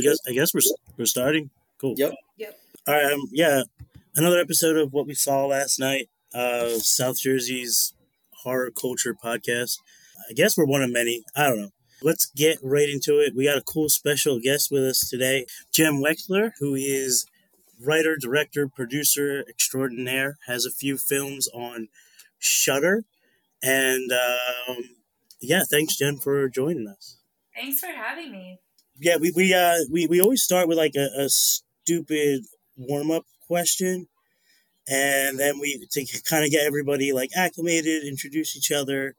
I guess I guess we're we're starting. Cool. Yep. Yep. All right. Um, yeah. Another episode of what we saw last night. Uh, South Jersey's horror culture podcast. I guess we're one of many. I don't know. Let's get right into it. We got a cool special guest with us today, Jenn Wexler, who is writer, director, producer extraordinaire. Has a few films on Shudder, and um, yeah, thanks, Jenn, for joining us. Thanks for having me. Yeah, we we uh we, we always start with like a, a stupid warm up question, and then we to kind of get everybody like acclimated, introduce each other,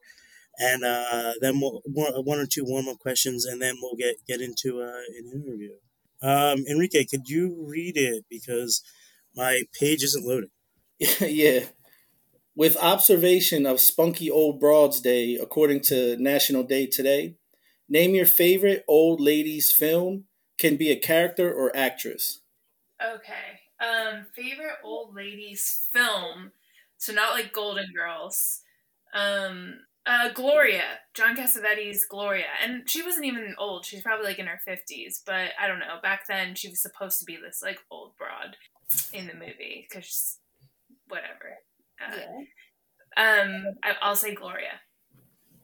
and uh, then we'll one, or two warm up questions, and then we'll get get into uh, an interview. Um, Enrique, could you read it because my page isn't loading? yeah. With observation of Spunky Old Broads Day, according to National Day today, name your favorite old ladies film. Can be a character or actress. Okay. Um, favorite old ladies film. So not like Golden Girls. Um, uh, Gloria, John Cassavetes' Gloria, and she wasn't even old. She's probably like in her fifties, but I don't know. Back then, she was supposed to be this like old broad in the movie because whatever. Uh, Yeah. Um, I, I'll say Gloria.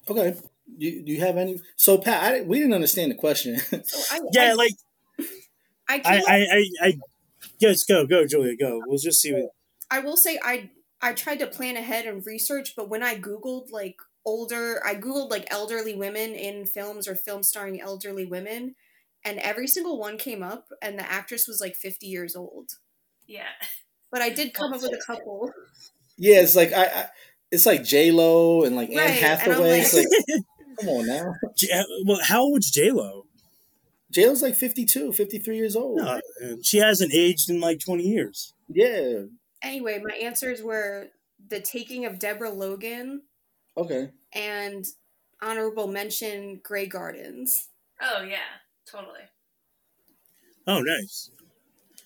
Okay. You, do you have any? So Pat, I, we didn't understand the question. So I, Yeah, I, like I, I I I, I yes, go go Julia, go. We'll just see what. I will say I I tried to plan ahead and research, but when I googled like older, I googled like elderly women in films or films starring elderly women, and every single one came up, and the actress was like fifty years old. Yeah. But I did come up with a couple. yeah, it's like I, I it's like J Lo and like Anne Right, and I'm Hathaway. It's like- like, come on now. J- well, how old's J Lo? J Lo's like 52, 53 years old. No, she hasn't aged in like twenty years. Yeah. Anyway, my answers were the taking of Deborah Logan Okay. and honorable mention Grey Gardens. Oh yeah. Totally. Oh, nice.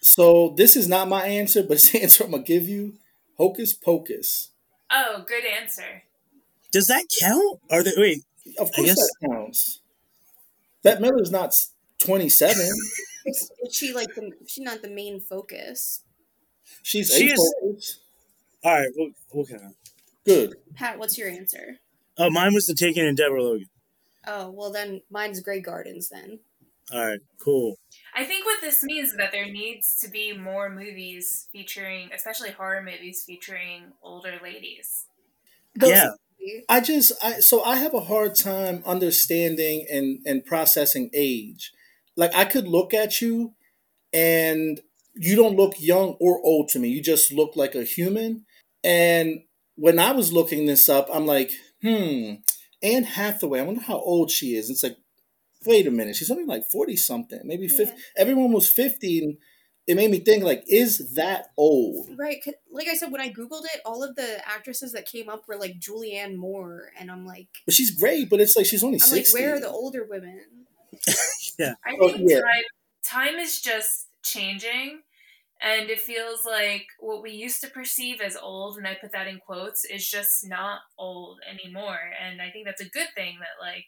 So this is not my answer, but it's the answer I'm gonna give you. Hocus Pocus. Oh, good answer. Does that count? Are they wait? Of course guess- that counts. Bette Midler's not 27. Is, is she like the? She's not the main focus. She's She eight is- focus. All right, well, okay. Good. Pat, what's your answer? Oh, mine was the Taken and Deborah Logan. Oh well, then mine's Grey Gardens. Then All right, cool. I think what this means is that there needs to be more movies featuring, especially horror movies featuring older ladies. yeah, I just I so I have a hard time understanding and and processing age. Like I could look at you and you don't look young or old to me. You just look like a human. And when I was looking this up, I'm like, hmm, Anne Hathaway, I wonder how old she is. It's like, wait a minute, she's only like 40 something, maybe 50. Yeah. Everyone was 50 and it made me think like, is that old? right like I said, when I googled it, all of the actresses that came up were like Julianne Moore, and I'm like, But she's great, but it's like she's only I'm like, 60. where are the older women? Yeah i Oh, think yeah. time time is just changing and it feels like what we used to perceive as old and I put that in quotes is just not old anymore and I think that's a good thing that like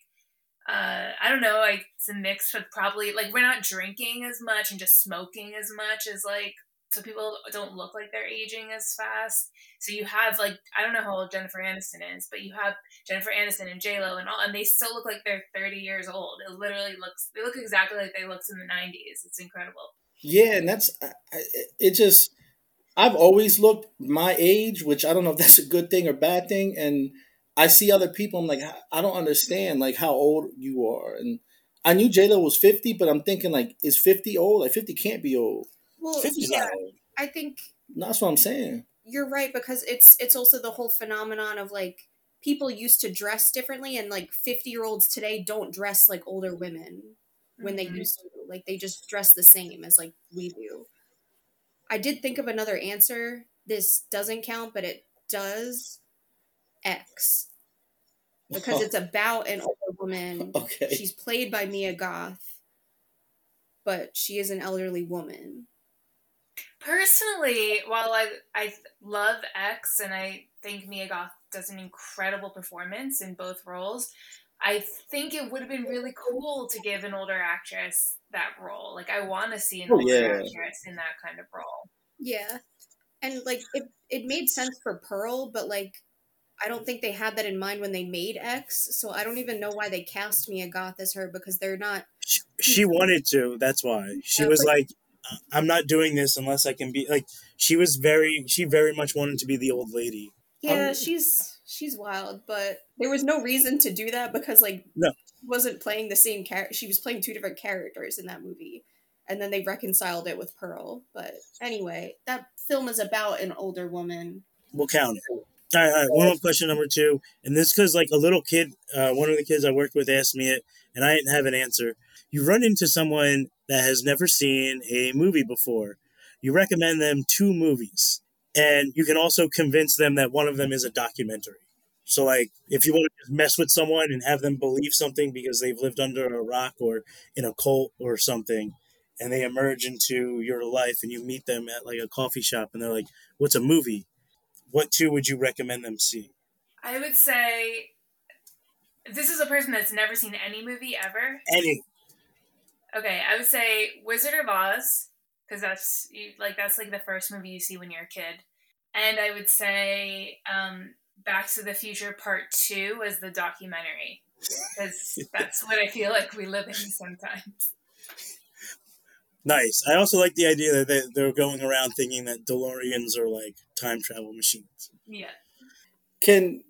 uh, I don't know, like it's a mix with probably like we're not drinking as much and just smoking as much as like so people don't look like they're aging as fast. So you have like I don't know how old Jennifer Aniston is, but you have Jennifer Aniston and J Lo and all, and they still look like they're thirty years old. It literally looks they look exactly like they looked in the nineties. It's incredible. Yeah, and that's it. Just I've always looked my age, which I don't know if that's a good thing or bad thing. And I see other people. I'm like, I don't understand like how old you are. And I knew J Lo was fifty, but I'm thinking like, is fifty old? Like fifty can't be old. Well, 50's yeah, not old. I think No, That's what I'm saying. you're right because it's it's also the whole phenomenon of like people used to dress differently, and like 50 year olds today don't dress like older women when they Mhm. used to. Like they just dress the same as like we do. I did think of another answer. This doesn't count, but it does. X because oh. it's about an older woman. Okay. She's played by Mia Goth, but she is an elderly woman. Personally, while I I love X and I think Mia Goth does an incredible performance in both roles, I think it would have been really cool to give an older actress that role. Like I want to see an Oh, older yeah. actress in that kind of role. Yeah. And like it it made sense for Pearl, but like I don't think they had that in mind when they made X, so I don't even know why they cast Mia Goth as her because they're not She, she wanted to. That's why she Yeah, was but- like, "I'm not doing this unless I can be like." She was very. She very much wanted to be the old lady. Yeah, Um, she's she's wild, but there was no reason to do that because like No. she wasn't playing the same character. She was playing two different characters in that movie, and then they reconciled it with Pearl. But anyway, that film is about an older woman. We'll count it. All right, all right. One more question, number two, and this because like a little kid, uh, one of the kids I worked with asked me it, and I didn't have an answer. You run into someone that has never seen a movie before. You recommend them two movies, and you can also convince them that one of them is a documentary. So, like, if you want to just mess with someone and have them believe something because they've lived under a rock or in a cult or something, and they emerge into your life, and you meet them at like a coffee shop, and they're like, "What's a movie?" What two would you recommend them see? I would say this is a person that's never seen any movie ever. Any. Okay, I would say Wizard of Oz because that's like that's like the first movie you see when you're a kid, and I would say um, Back to the Future Part Two as the documentary because that's what I feel like we live in sometimes. Nice. I also like the idea that they, they're going around thinking that DeLoreans are like time travel machines. Yeah. Can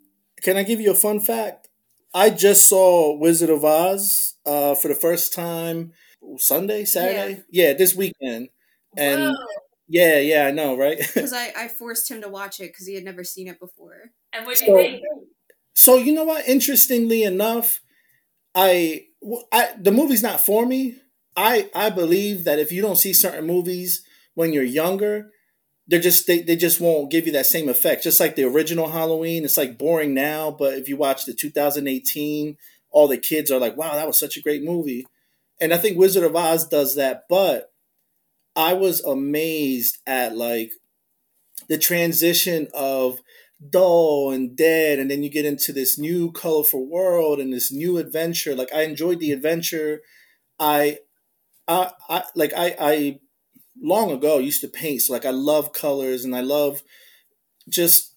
can I give you a fun fact? I just saw Wizard of Oz uh, for the first time Sunday, Saturday. Yeah, this weekend. And Whoa. yeah, yeah, I know, right? Because I, I forced him to watch it because he had never seen it before. And what do So- you think? so you know what? Interestingly enough, I, I the movie's not for me. I I believe that if you don't see certain movies when you're younger, they're just they, they just won't give you that same effect. Just like the original Halloween, it's like boring now, but if you watch the 2018, all the kids are like, "Wow, that was such a great movie." And I think Wizard of Oz does that, but I was amazed at like the transition of dull and dead and then you get into this new colorful world and this new adventure like i enjoyed the adventure i i, I like i i long ago used to paint so like i love colors and i love just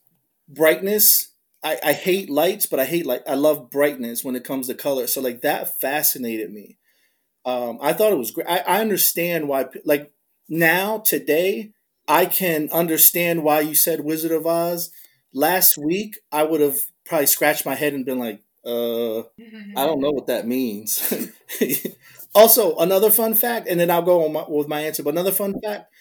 brightness. I i hate lights but i hate like i love brightness when it comes to color so like that fascinated me. Um i thought it was great i, I understand why like now today i can understand why you said wizard of oz. Last week I would have probably scratched my head and been like, uh, I don't know what that means. also, another fun fact, and then I'll go on my, with my answer, but another fun fact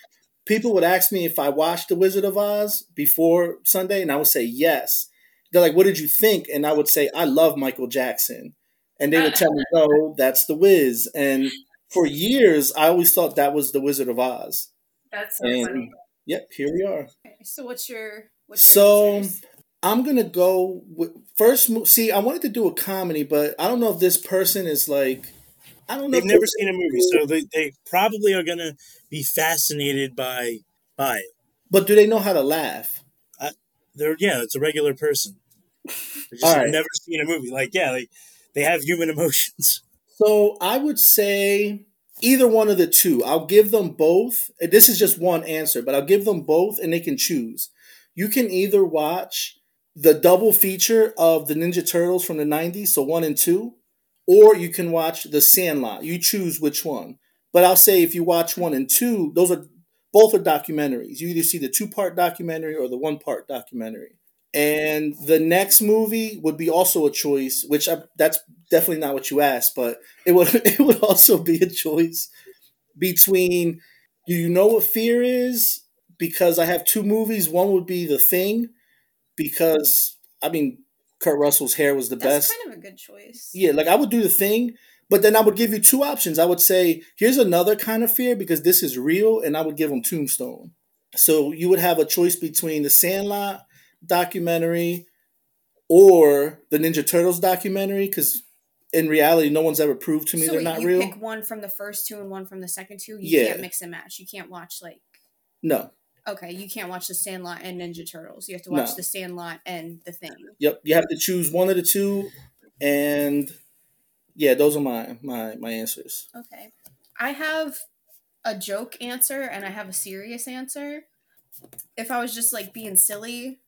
people would ask me if I watched The Wizard of Oz before Sunday, and I would say yes. They're like, what did you think? And I would say, I love Michael Jackson. And they would tell me, no, that's The Wiz. And for years, I always thought that was The Wizard of Oz. That's so And funny. yep, here we are. So what's your what's So answers? I'm gonna go with first. See, I wanted to do a comedy, but I don't know if this person is like, I don't know. They've never seen a movie, so they, they probably are going to be fascinated by by it. But do they know how to laugh? They're yeah, it's a regular person. They just All have right. never seen a movie. Like yeah, they they have human emotions. So I would say either one of the two. I'll give them both. This is just one answer, but I'll give them both, and they can choose. You can either watch the double feature of the Ninja Turtles from the '90s, so one and two, or you can watch The Sandlot. You choose which one. But I'll say if you watch one and two, those are both are documentaries. You either see the two part documentary or the one part documentary. And the next movie would be also a choice, which I, that's definitely not what you asked, but it would it would also be a choice between do you know what fear is? Because I have two movies. One would be The Thing, because I mean Kurt Russell's hair was the best. That's best. kind of a good choice. Yeah, like I would do the thing, but then I would give you two options. I would say, here's another kind of fear because this is real, and I would give them Tombstone. So you would have a choice between the Sandlot documentary or the Ninja Turtles documentary because in reality, no one's ever proved to me so they're not you real. pick one from the first two and one from the second two. You Yeah. can't mix and match. You can't watch like No. Okay, you can't watch the Sandlot and Ninja Turtles. You have to No. watch the Sandlot and the Thing. Yep. You have to choose one of the two, and Yeah, those are my my my answers. Okay. I have a joke answer and I have a serious answer. If I was just like being silly,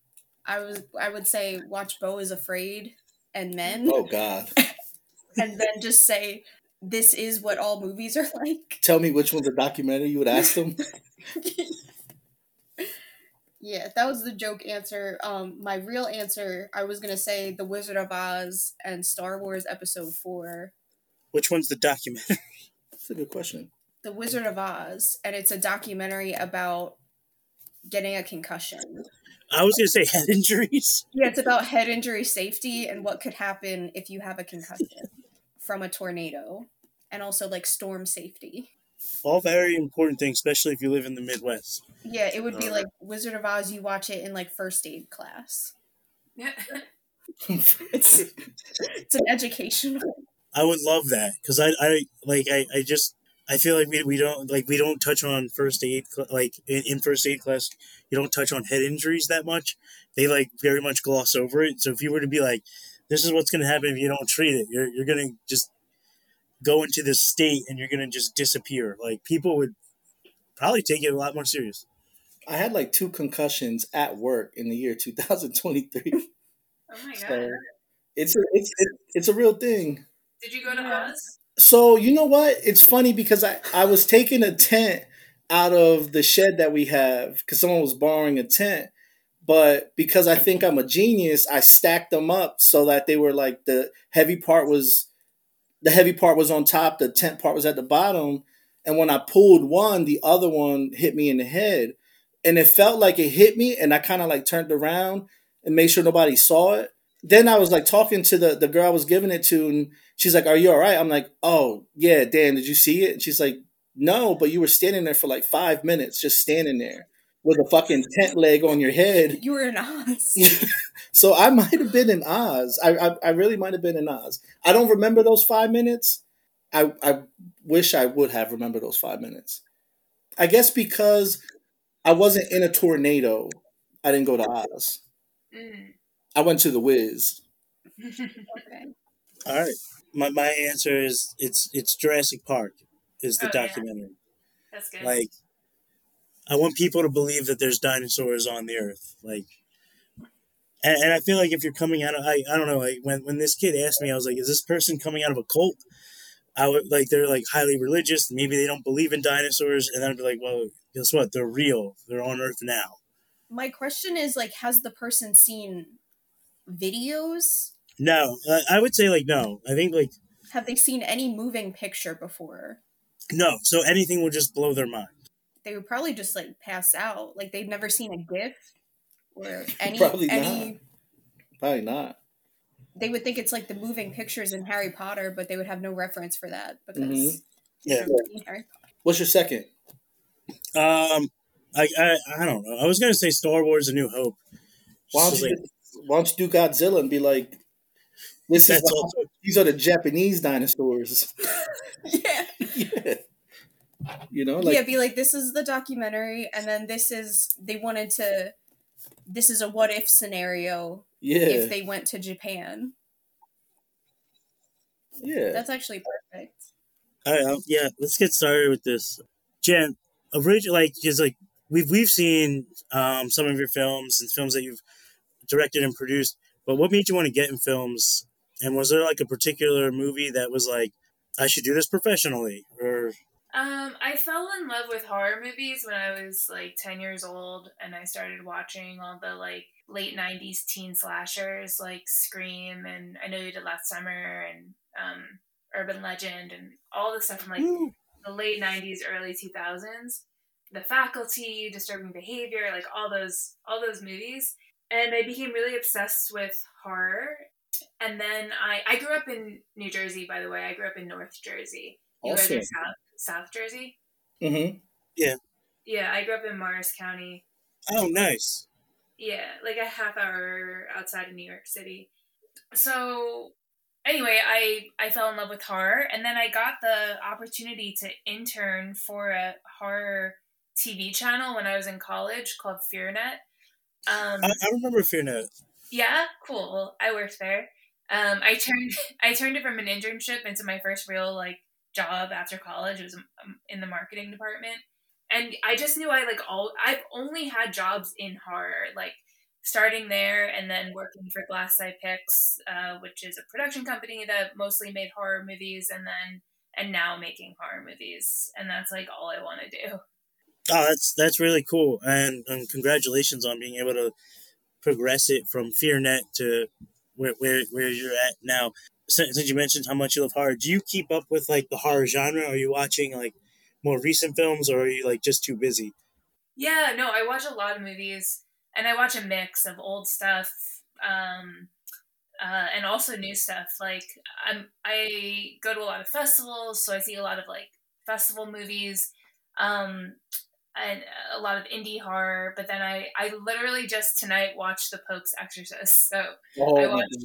I was I would say watch Beau is Afraid and Men Oh God, and then just say this is what all movies are like. tell me which one's a documentary. You would ask them. Yeah, that was the joke answer. Um my real answer, I was going to say The Wizard of Oz and Star Wars episode 4. Which one's the documentary? That's a good question. The Wizard of Oz and it's a documentary about getting a concussion. I was gonna say head injuries. Yeah, it's about head injury safety and what could happen if you have a concussion from a tornado, and also like storm safety. All very important things, especially if you live in the Midwest. Yeah, it would be Oh. like Wizard of Oz. You watch it in like first aid class. Yeah. It's it's an educational. I would love that because I, I like I, I just I feel like we, we don't like we don't touch on first aid like in, in first aid class you don't touch on head injuries that much. They like very much gloss over it. So if you were to be like, this is what's going to happen if you don't treat it, you're you're going to just go into this state and you're going to just disappear. Like people would probably take it a lot more serious. I had like two concussions at work in the year 2023. Oh my god. So it's a, it's it's a real thing. Did you go to Yeah. Oz? So you know what? It's funny because I I was taking a tent out of the shed that we have because someone was borrowing a tent, but because I think I'm a genius, I stacked them up so that they were like the heavy part was the heavy part was on top, the tent part was at the bottom, and when I pulled one, the other one hit me in the head, and it felt like it hit me, and I kind of like turned around and made sure nobody saw it. Then I was like talking to the the girl I was giving it to, and she's like, "Are you all right?" I'm like, "Oh yeah, Dan, did you see it?" And she's like, "No, but you were standing there for like five minutes, just standing there with a fucking tent leg on your head." You were in Oz. so I might have been in Oz. I, I I really might have been in Oz. I don't remember those five minutes. I I wish I would have remembered those five minutes. I guess because I wasn't in a tornado, I didn't go to Oz. Mm. I went to the Wiz. Okay. All right, my my answer is it's it's Jurassic Park is the Oh, yeah. documentary. That's good. Like, I want people to believe that there's dinosaurs on the earth. Like, and, and I feel like if you're coming out of, I, I don't know, like when, when this kid asked me, I was like, is this person coming out of a cult? I would like, they're like highly religious. Maybe they don't believe in dinosaurs. And then I'd be like, well, guess what? They're real. They're on earth now. My question is like, has the person seen videos? No, I, I would say like, no. I think like, Have they seen any moving picture before? no. So anything will just blow their mind. They would probably just like pass out. Like they've never seen a GIF or any Probably any. Probably not. They would think it's like the moving pictures in Harry Potter, but they would have no reference for that because Mhm. they've Yeah. Harry Potter. What's your second? Um, I, I, I don't know. I was going to say Star Wars A New Hope. Why don't you like- why don't you do Godzilla and be like, this is the- also- these are the Japanese dinosaurs. yeah. yeah. You know, like yeah, be like, this is the documentary, and then this is they wanted to. This is a what if scenario yeah, if they went to Japan. yeah. That's actually perfect. All right, um, yeah, let's get started with this. Jenn, originally, like, just like we've we've seen um, some of your films and films that you've directed and produced, but what made you want to get in films? And was there like a particular movie that was like, I should do this professionally, or Um, I fell in love with horror movies when I was like 10 years old and I started watching all the like late 90s teen slashers like Scream and I Know You Did Last Summer and um, Urban Legend and all the stuff from like Woo. the late 90s, early 2000s. The Faculty, Disturbing Behavior, like all those all those movies. And I became really obsessed with horror. And then I I grew up in New Jersey, by the way. I grew up in North Jersey. You guys Awesome. are South South Jersey? Mm-hmm. Yeah, Yeah, I grew up in Morris County. oh, nice. Yeah, like a half hour outside of New York City. So anyway, I I fell in love with horror and then I got the opportunity to intern for a horror TV channel when I was in college called FearNet. Um, I, I remember FearNet. yeah, cool. I worked there. Um, I turned I turned it from an internship into my first real like job after college. Was um, in the marketing department, and I just knew I like all I've only had jobs in horror, like starting there and then working for Glass Eye Pix uh, which is a production company that mostly made horror movies, and then and now making horror movies, and that's like all I want to do. Oh, that's that's really cool, and, and congratulations on being able to progress it from FearNet to where where, where you're at now. Since, since you mentioned how much you love horror, do you keep up with like the horror genre? Are you watching like more recent films, or are you like just too busy? Yeah, no, I watch a lot of movies, and I watch a mix of old stuff, um, uh, and also new stuff. Like I'm, I go to a lot of festivals, so I see a lot of like festival movies. Um, and a lot of indie horror. But then I, I literally just tonight watched The Pope's Exorcist. So oh, I watched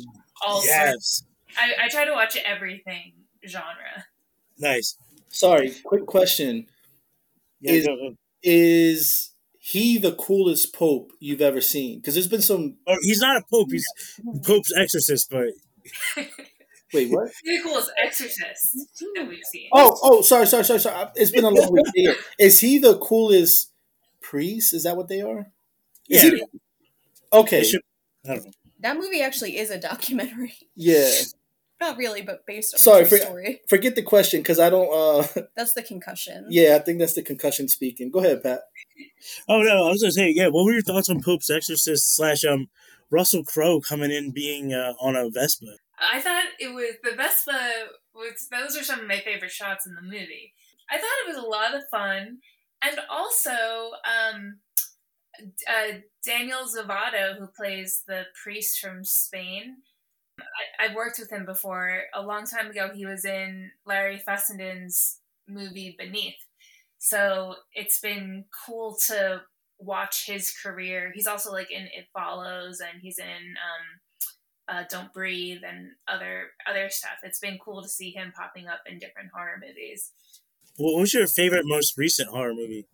all yes. sorts. I, I try to watch everything genre. Nice. Sorry, quick question. Yeah, is, is he the coolest pope you've ever seen? Because there's been some. Oh, he's not a pope. He's Pope's exorcist, but Wait, what? Really cool as Exorcist that we've seen. Oh, oh, sorry, sorry, sorry, sorry. It's been a long week. Here. Is he the coolest priest? Is that what they are? Is yeah. He... Okay. Should... I don't know. That movie actually is a documentary. Yeah. Not really, but based on Sorry, a for, story. Forget the question because I don't. uh That's the concussion. Yeah, I think that's the concussion speaking. Go ahead, Pat. Oh no, I was gonna say, yeah. What were your thoughts on Pope's Exorcist slash um Russell Crowe coming in being uh, on a Vespa? I thought it was the Vespa was those are some of my favorite shots in the movie. I thought it was a lot of fun, and also um, uh, Daniel Zovatto, who plays the priest from Spain. I, have worked with him before. A long time ago, he was in Larry Fessenden's movie Beneath. So it's been cool to watch his career. He's also like in It Follows, and he's in um, uh, Don't Breathe and other other stuff. It's been cool to see him popping up in different horror movies. What was your favorite, most recent horror movie?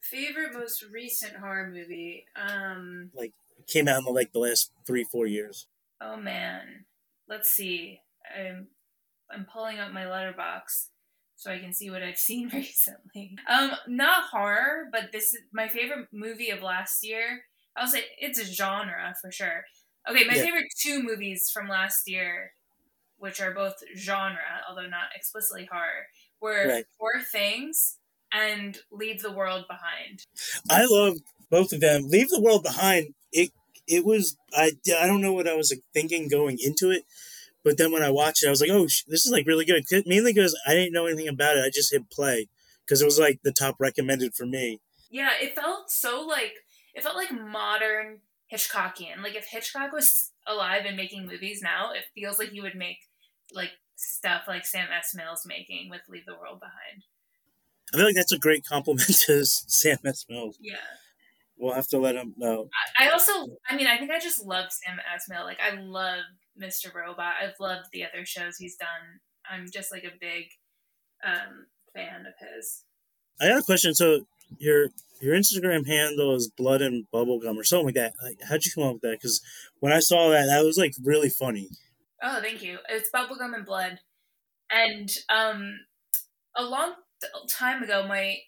Favorite, most recent horror movie? Um, like came out in the, like the last three, four years. Oh man, let's see. I'm I'm pulling up my Letterboxd so I can see what I've seen recently. Um, not horror, but this is my favorite movie of last year. I'll say it's a genre for sure. Okay, my yeah. favorite two movies from last year, which are both genre, although not explicitly horror, were right. Poor Things and Leave the World Behind. I love both of them. Leave the World Behind. It it was I I don't know what I was like, thinking going into it, but then when I watched it, I was like, oh, this is like really good. Mainly because I didn't know anything about it. I just hit play because it was like the top recommended for me. Yeah, it felt so like it felt like modern Hitchcockian. Like if Hitchcock was alive and making movies now, it feels like he would make like stuff like Sam Esmail's making with Leave the World Behind. I feel like that's a great compliment to Sam Esmail. Yeah. We'll have to let him know. I also, I mean, I think I just love Sam Esmail. Like, I love Mr. Robot. I've loved the other shows he's done. I'm just like a big um, fan of his. I got a question. So, your your Instagram handle is blood and bubblegum or something like that. Like, how'd you come up with that? Because when I saw that, that was like really funny. Oh, thank you. It's bubblegum and blood. And um, a long time ago, my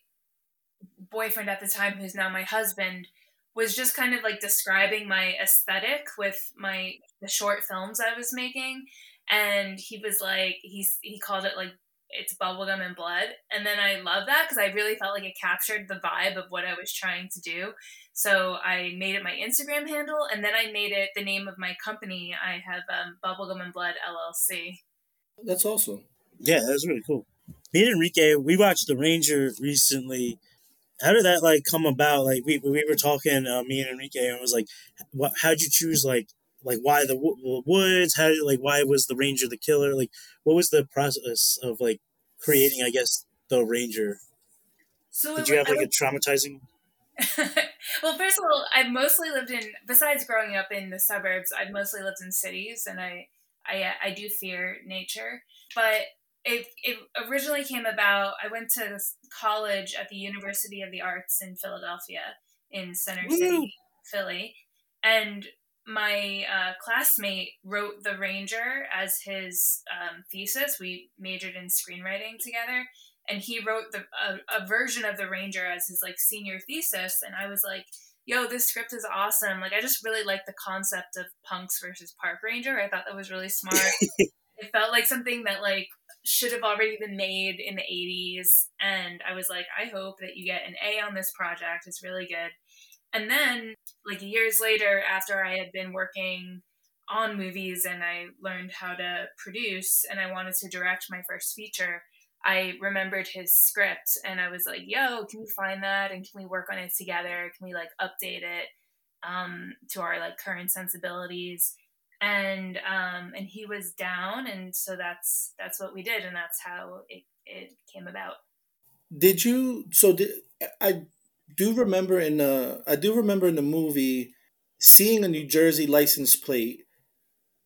boyfriend at the time, who's now my husband, was just kind of like describing my aesthetic with my the short films I was making. And he was like, he's he called it like it's bubblegum and blood. And then I love that because I really felt like it captured the vibe of what I was trying to do. So I made it my Instagram handle and then I made it the name of my company. I have um, Bubblegum and Blood LLC. That's awesome. Yeah, that's really cool. Me and Enrique, we watched The Ranger recently. How did that like come about? Like we, we were talking, uh, me and Enrique, and it was like, what? How'd you choose like like why the w- woods how did like why was the ranger the killer like what was the process of like creating i guess the ranger so did you have like a traumatizing well first of all i've mostly lived in besides growing up in the suburbs i've mostly lived in cities and i i, I do fear nature but it, it originally came about i went to college at the university of the arts in philadelphia in center city philly and my uh, classmate wrote The Ranger as his um, thesis. We majored in screenwriting together, and he wrote the a, a version of The Ranger as his like senior thesis. And I was like, "Yo, this script is awesome! Like, I just really like the concept of punks versus park ranger. I thought that was really smart. it felt like something that like should have already been made in the 80s and i was like i hope that you get an a on this project it's really good and then, like years later, after I had been working on movies and I learned how to produce and I wanted to direct my first feature, I remembered his script and I was like, yo, can you find that? And can we work on it together? Can we like update it um, to our like current sensibilities? And um, and he was down, and so that's that's what we did, and that's how it, it came about. Did you? So did I? do remember in the I do remember in the movie seeing a New Jersey license plate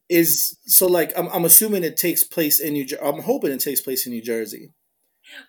is so like I'm I'm assuming it takes place in New Jersey. I'm hoping it takes place in New Jersey.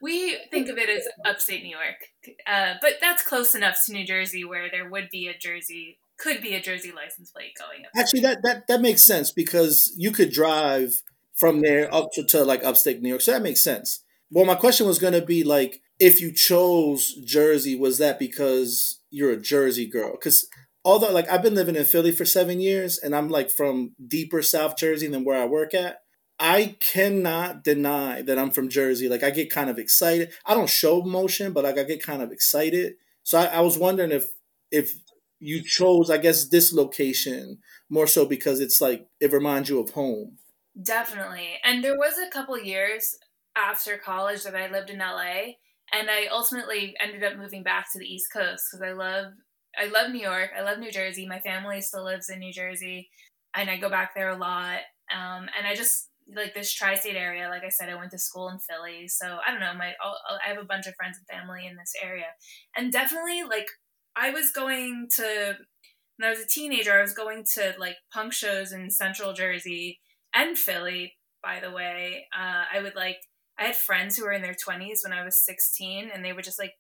We think of it as upstate New York, uh, but that's close enough to New Jersey where there would be a Jersey could be a Jersey license plate going up. Actually, that that that makes sense because you could drive from there up to, to like upstate New York, so that makes sense. Well, my question was going to be like, if you chose Jersey, was that because you're a Jersey girl? Because although like I've been living in Philly for seven years and I'm like from deeper South Jersey than where I work at, I cannot deny that I'm from Jersey. Like I get kind of excited. I don't show emotion, but like I get kind of excited. So I, I was wondering if if you chose, I guess, this location more so because it's like it reminds you of home. Definitely. And there was a couple years after college that I lived in LA and I ultimately ended up moving back to the East Coast because I love I love New York. I love New Jersey. My family still lives in New Jersey, and I go back there a lot. Um, and I just like this tri-state area. Like I said, I went to school in Philly, so I don't know. My i have a bunch of friends and family in this area, and definitely like I was going to when I was a teenager. I was going to like punk shows in Central Jersey and Philly. By the way, uh, I would like I had friends who were in their 20s when I was 16, and they would just like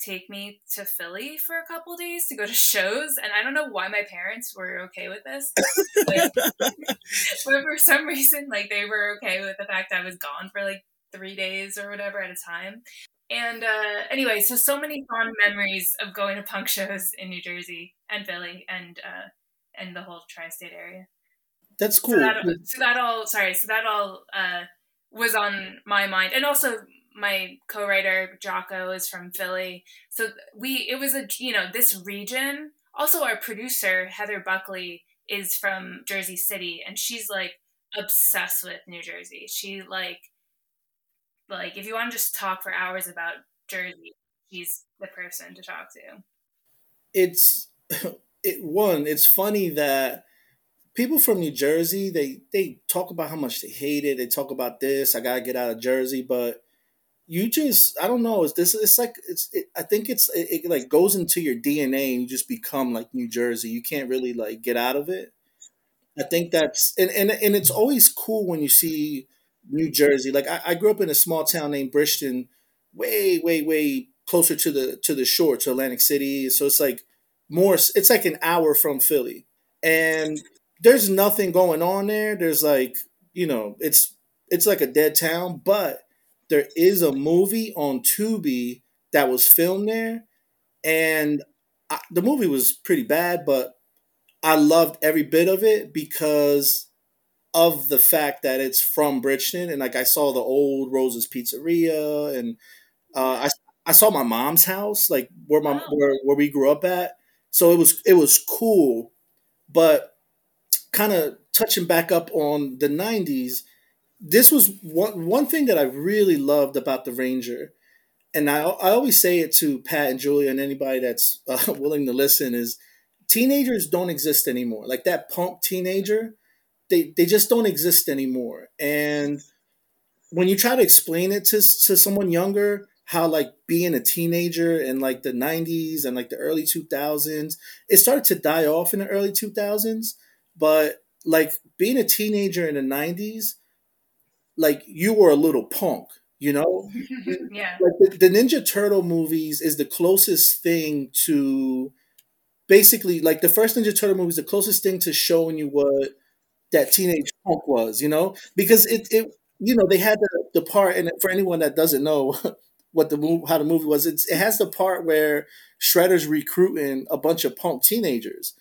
take me to Philly for a couple days to go to shows. And I don't know why my parents were okay with this, but, but for some reason, like they were okay with the fact I was gone for like three days or whatever at a time. And uh, anyway, so so many fond memories of going to punk shows in New Jersey and Philly and uh, and the whole tri-state area. That's cool. So that, so that all sorry, so that all uh, was on my mind, and also my co-writer Giaco is from Philly, so we it was a you know this region. Also, our producer Heather Buckley is from Jersey City, and she's like obsessed with New Jersey. She like like if you want to just talk for hours about Jersey, she's the person to talk to. It's it one. It's funny that people from New Jersey, they they talk about how much they hate it. They talk about this. I gotta get out of Jersey, but you just I don't know. It's this. It's like it's. It, I think it's it, it, like goes into your DNA and you just become like New Jersey. You can't really like get out of it. I think that's and and and it's always cool when you see New Jersey. Like I, I grew up in a small town named Bridgeton, way way way closer to the to the shore to Atlantic City. So it's like more. It's like an hour from Philly, and there's nothing going on there. There's like, you know, it's it's like a dead town, but there is a movie on Tubi that was filmed there, and I, the movie was pretty bad, but I loved every bit of it because of the fact that it's from Bridgeton, and like I saw the old Rose's Pizzeria, and uh, I I saw my mom's house, like where my where, where we grew up at. So it was it was cool, but kind of touching back up on the 90s, this was one, one thing that I really loved about the Ranger. And I, I always say it to Pat and Julia and anybody that's uh, willing to listen is teenagers don't exist anymore. Like that punk teenager, they, they just don't exist anymore. And when you try to explain it to, to someone younger, how like being a teenager in like the 90s and like the early 2000s, it started to die off in the early 2000s but like being a teenager in the 90s like you were a little punk you know? Yeah. Like the, the, ninja turtle movies is the closest thing to basically like the first Ninja Turtle movie is the closest thing to showing you what that teenage punk was, you know, because it it you know they had the, the part and for anyone that doesn't know what the movie how the movie was, it's it has the part where Shredder's recruiting a bunch of punk teenagers,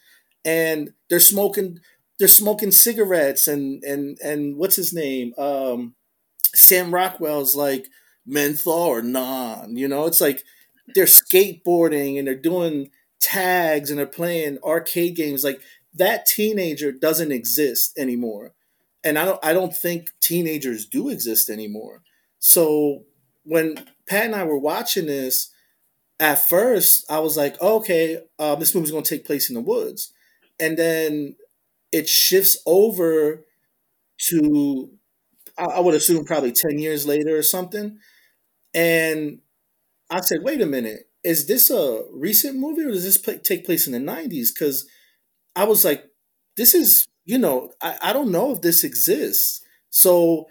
and they're smoking they're smoking cigarettes and and and what's his name? Um, Sam Rockwell's like menthol or non, you know, it's like they're skateboarding and they're doing tags and they're playing arcade games like that teenager doesn't exist anymore. And i don't i don't think teenagers do exist anymore. So when pat and i were watching this at first i was like okay uh, this movie's going to take place in the woods. And then it shifts over to I would assume probably 10 years later or something. And i said wait a minute is this a recent movie or does this take place in the 90s because i was like this is you know I, I don't know if this exists so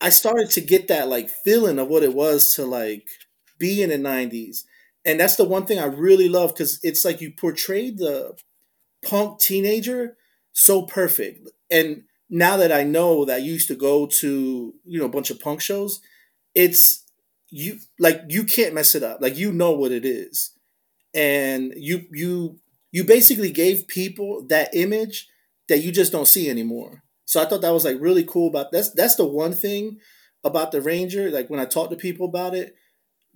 i started to get that like feeling of what it was to like be in the 90s and that's the one thing i really love because it's like you portrayed the punk teenager so perfect and now that i know that i used to go to you know a bunch of punk shows it's you like you can't mess it up. Like you know what it is. And you you you basically gave people that image that you just don't see anymore. So I thought that was like really cool about that's that's the one thing about the Ranger like when I talk to people about it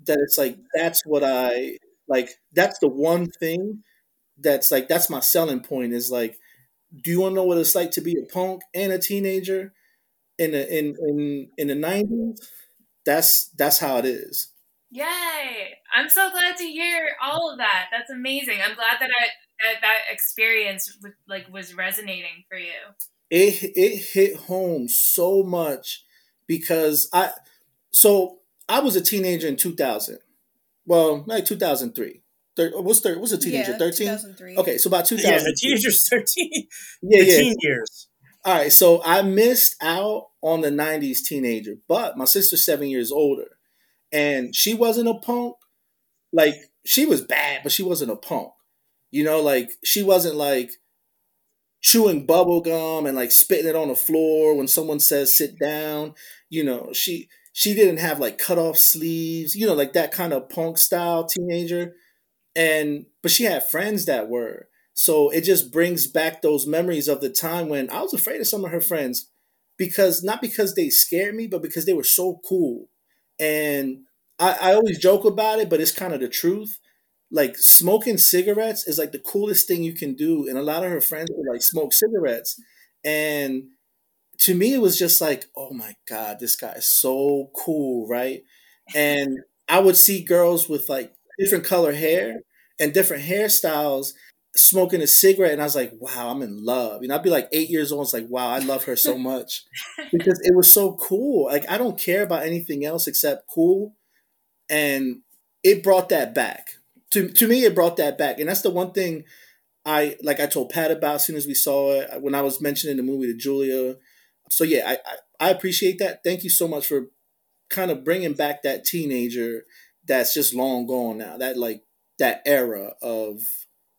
that it's like that's what I like that's the one thing that's like that's my selling point is like do you want to know what it's like to be a punk and a teenager in the in in in the 90s that's that's how it is. Yay! I'm so glad to hear all of that. That's amazing. I'm glad that I that, that experience like was resonating for you. It it hit home so much because I so I was a teenager in 2000. Well, like 2003. Thir- what's thir- what's a teenager? Yeah, 13? 2003. Okay, so about 2000. Yeah, the teenager's 13. Yeah, yeah. 13 years. All right, so I missed out on the 90s teenager, but my sister's seven years older. And she wasn't a punk. Like, she was bad, but she wasn't a punk. You know, like, she wasn't like chewing bubble gum and like spitting it on the floor when someone says sit down. You know, she she didn't have like cut off sleeves, you know, like that kind of punk style teenager. And but she had friends that were. So it just brings back those memories of the time when I was afraid of some of her friends because not because they scared me, but because they were so cool. And I, I always joke about it, but it's kind of the truth. Like smoking cigarettes is like the coolest thing you can do. And a lot of her friends would like smoke cigarettes. And to me, it was just like, oh my God, this guy is so cool, right? And I would see girls with like different color hair and different hairstyles smoking a cigarette and I was like, wow, I'm in love. You know, I'd be like eight years old. It's like, wow, I love her so much because it was so cool. Like, I don't care about anything else except cool. And it brought that back. To, to me, it brought that back. And that's the one thing I, like I told Pat about as soon as we saw it, when I was mentioning the movie to Julia. So, yeah, I, I, I appreciate that. Thank you so much for kind of bringing back that teenager that's just long gone now. That, like, that era of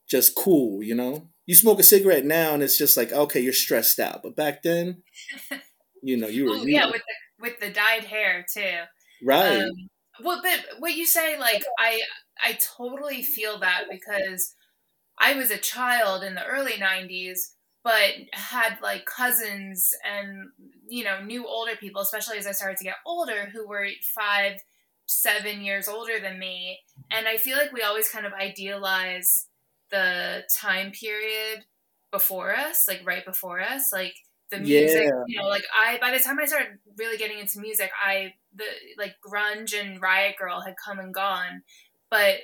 just cool, you know? You smoke a cigarette now and it's just like, okay, you're stressed out. But back then, you know, you were. oh, yeah, with the, with the dyed hair too. Right. Um, well, but what you say, like, I I totally feel that because I was a child in the early '90s, but had like cousins and you know knew older people, especially as I started to get older, who were five, seven years older than me, and I feel like we always kind of idealize the time period before us, like right before us, like the music, Yeah. you know, like I by the time I started really getting into music, I the like grunge and Riot Grrrl had come and gone, but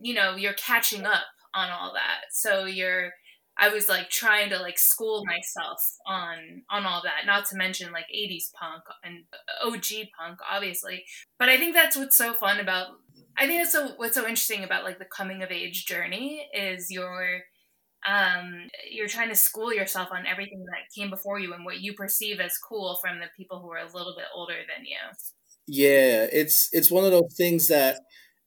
you know, you're catching up on all that. So you're I was like trying to like school myself on on all that, not to mention like 80s punk and OG punk obviously. But I think that's what's so fun about I think that's so what's so interesting about like the coming of age journey is you're um you're trying to school yourself on everything that came before you and what you perceive as cool from the people who are a little bit older than you. Yeah, it's it's one of those things that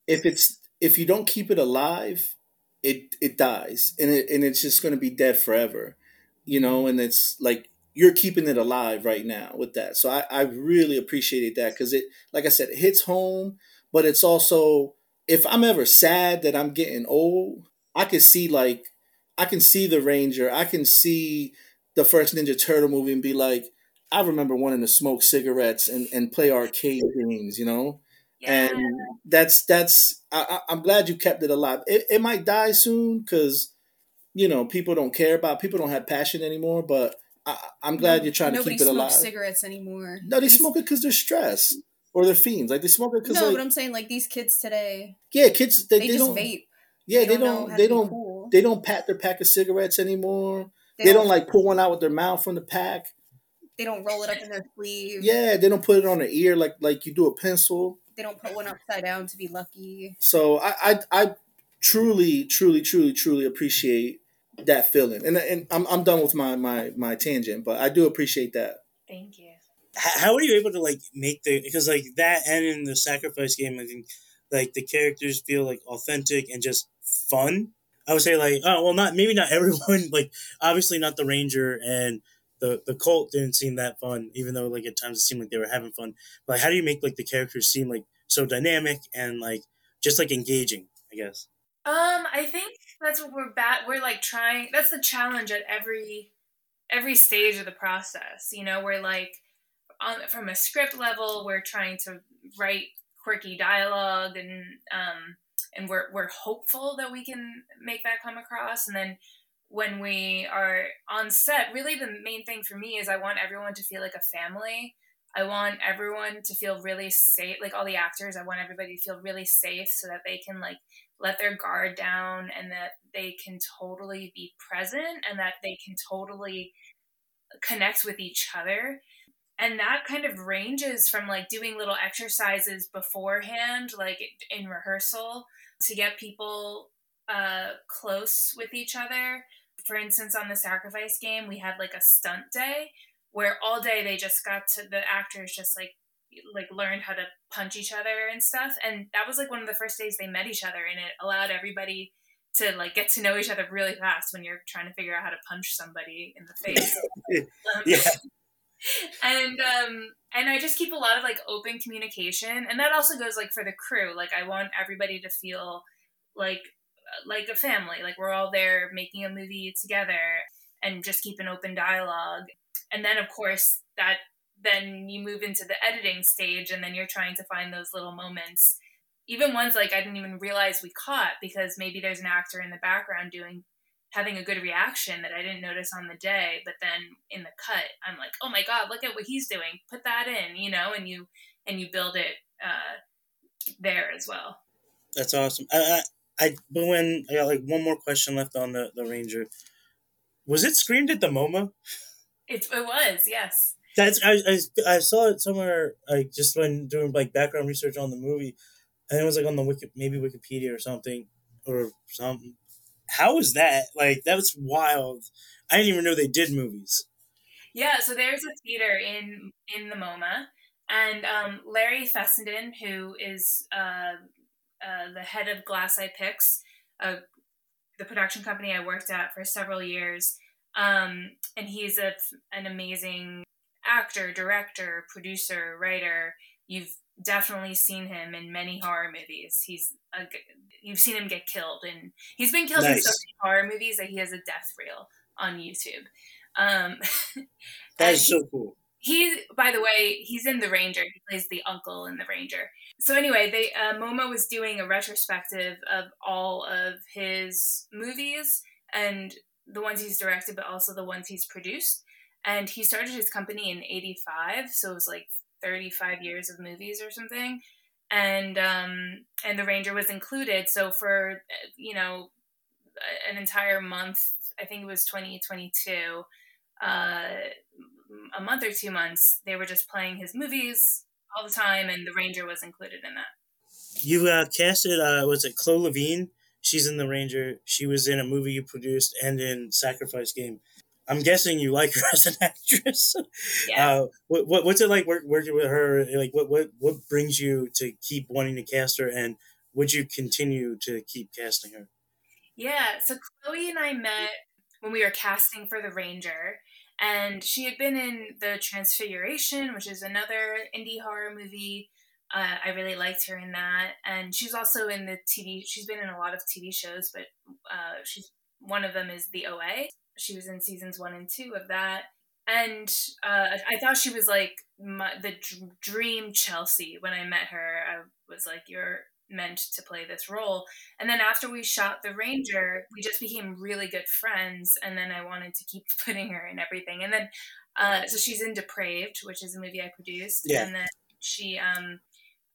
if it's if you don't keep it alive, it it dies and it and it's just going to be dead forever you know and it's like you're keeping it alive right now with that. So i i really appreciated that because it like i said it hits home but it's also if i'm ever sad that i'm getting old i can see like i can see the ranger i can see the first ninja turtle movie and be like i remember wanting to smoke cigarettes and, and play arcade games you know yeah. and that's that's I, am glad you kept it alive. It, it might die soon because you know people don't care about people don't have passion anymore. But I, am glad you're trying Nobody to keep it alive. cigarettes anymore. No, they smoke it because they're stressed or they're fiends. Like they smoke it because no, like, but I'm saying like these kids today. Yeah, kids they, they, they just don't vape. Yeah, they, they don't. They don't. Cool. They don't pat their pack of cigarettes anymore. They, they don't, don't like pull one out with their mouth from the pack. They don't roll it up in their sleeve. Yeah, they don't put it on their ear like like you do a pencil they don't put one upside down to be lucky. So I I, I truly truly truly truly appreciate that feeling, and and I'm I'm done with my my my tangent, but I do appreciate that. Thank you. How are you able to like make the because like that and in the sacrifice game, I think like the characters feel like authentic and just fun. I would say like oh well not maybe not everyone like obviously not the ranger and the the cult didn't seem that fun, even though like at times it seemed like they were having fun. But like, how do you make like the characters seem like so dynamic and like just like engaging? I guess. Um, I think that's what we're bat. We're like trying. That's the challenge at every every stage of the process. You know, we're like on from a script level, we're trying to write quirky dialogue and um and we're we're hopeful that we can make that come across and then when we are on set, really the main thing for me is I want everyone to feel like a family. I want everyone to feel really safe, like all the actors, I want everybody to feel really safe so that they can like let their guard down and that they can totally be present and that they can totally connect with each other. And that kind of ranges from like doing little exercises beforehand, like in rehearsal, to get people uh, close with each other. For instance, on the sacrifice game, we had like a stunt day where all day they just got to the actors just like like learned how to punch each other and stuff. And that was like one of the first days they met each other and it allowed everybody to like get to know each other really fast when you're trying to figure out how to punch somebody in the face. Um, yeah. and um and i just keep a lot of like open communication. And that also goes like for the crew. Like i want everybody to feel like like a family. Like we're all there making a movie together and just keep an open dialogue. And then, of course, that then you move into the editing stage and then you're trying to find those little moments. Even ones like I didn't even realize we caught because maybe there's an actor in the background doing having a good reaction that I didn't notice on the day, but then in the cut, I'm like, oh my god, look at what he's doing. Put that in, you know, and you and you build it uh, there as well. That's awesome. I, I but when I got like one more question left on the the Ranger, was it screamed at the MoMA? It it was yes. That's I, I, I saw it somewhere like just when doing like background research on the movie, and it was like on the wiki maybe Wikipedia or something or something. How was that? Like that was wild. I didn't even know they did movies. Yeah, so there's a theater in in the MoMA, and um, Larry Fessenden, who is uh, uh, the head of Glass Eye Pix, uh, the production company I worked at for several years. Um, and he's a, an amazing actor, director, producer, writer. You've definitely seen him in many horror movies. He's a, you've seen him get killed, and he's been killed nice. in so many horror movies that he has a death reel on YouTube. Um, that is so cool he by the way he's in the ranger. He plays the uncle in the ranger. So anyway they uh, MoMA was doing a retrospective of all of his movies and the ones he's directed but also the ones he's produced. And he started his company in 85 so it was like 35 years of movies or something. And um and the ranger was included. So for you know an entire month i think it was 2022 uh a month or two months, they were just playing his movies all the time, and the Ranger was included in that. You uh, casted, uh, was it Chloe Levine? She's in the Ranger. She was in a movie you produced and in Sacrifice Game. I'm guessing you like her as an actress. Yeah. Uh, what, what, what's it like work, working with her? Like, what, what, what brings you to keep wanting to cast her, and would you continue to keep casting her? Yeah, so Chloe and I met when we were casting for The Ranger, and she had been in The Transfiguration, which is another indie horror movie. Uh, I really liked her in that, and she's also in the TV. She's been in a lot of TV shows, but uh, she's one of them is The OA. She was in seasons one and two of that, and uh, I thought she was like my, the dream Chelsea when I met her. I was like, "You're meant to play this role. And then after we shot The Ranger, we just became really good friends. And then I wanted to keep putting her in everything. And then, uh, so she's in Depraved, which is a movie I produced. Yeah. And then she, um,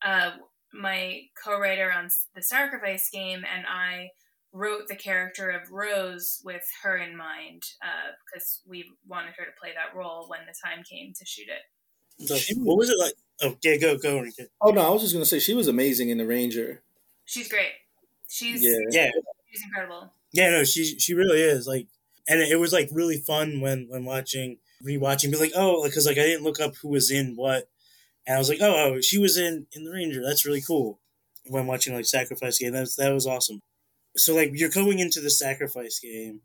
uh, my co-writer on The Sacrifice Game, and I wrote the character of Rose with her in mind uh, because we wanted her to play that role when the time came to shoot it. So, what was it like? Oh, yeah, go, go. Oh no, I was just gonna say she was amazing in the Ranger. She's great. She's yeah, yeah. she's incredible. Yeah, no, she she really is like, and it was like really fun when when watching rewatching, be like, oh, because like I didn't look up who was in what, and I was like, oh, oh, she was in in the Ranger. That's really cool. When watching like Sacrifice Game, that was, that was awesome. So like you're going into the Sacrifice Game,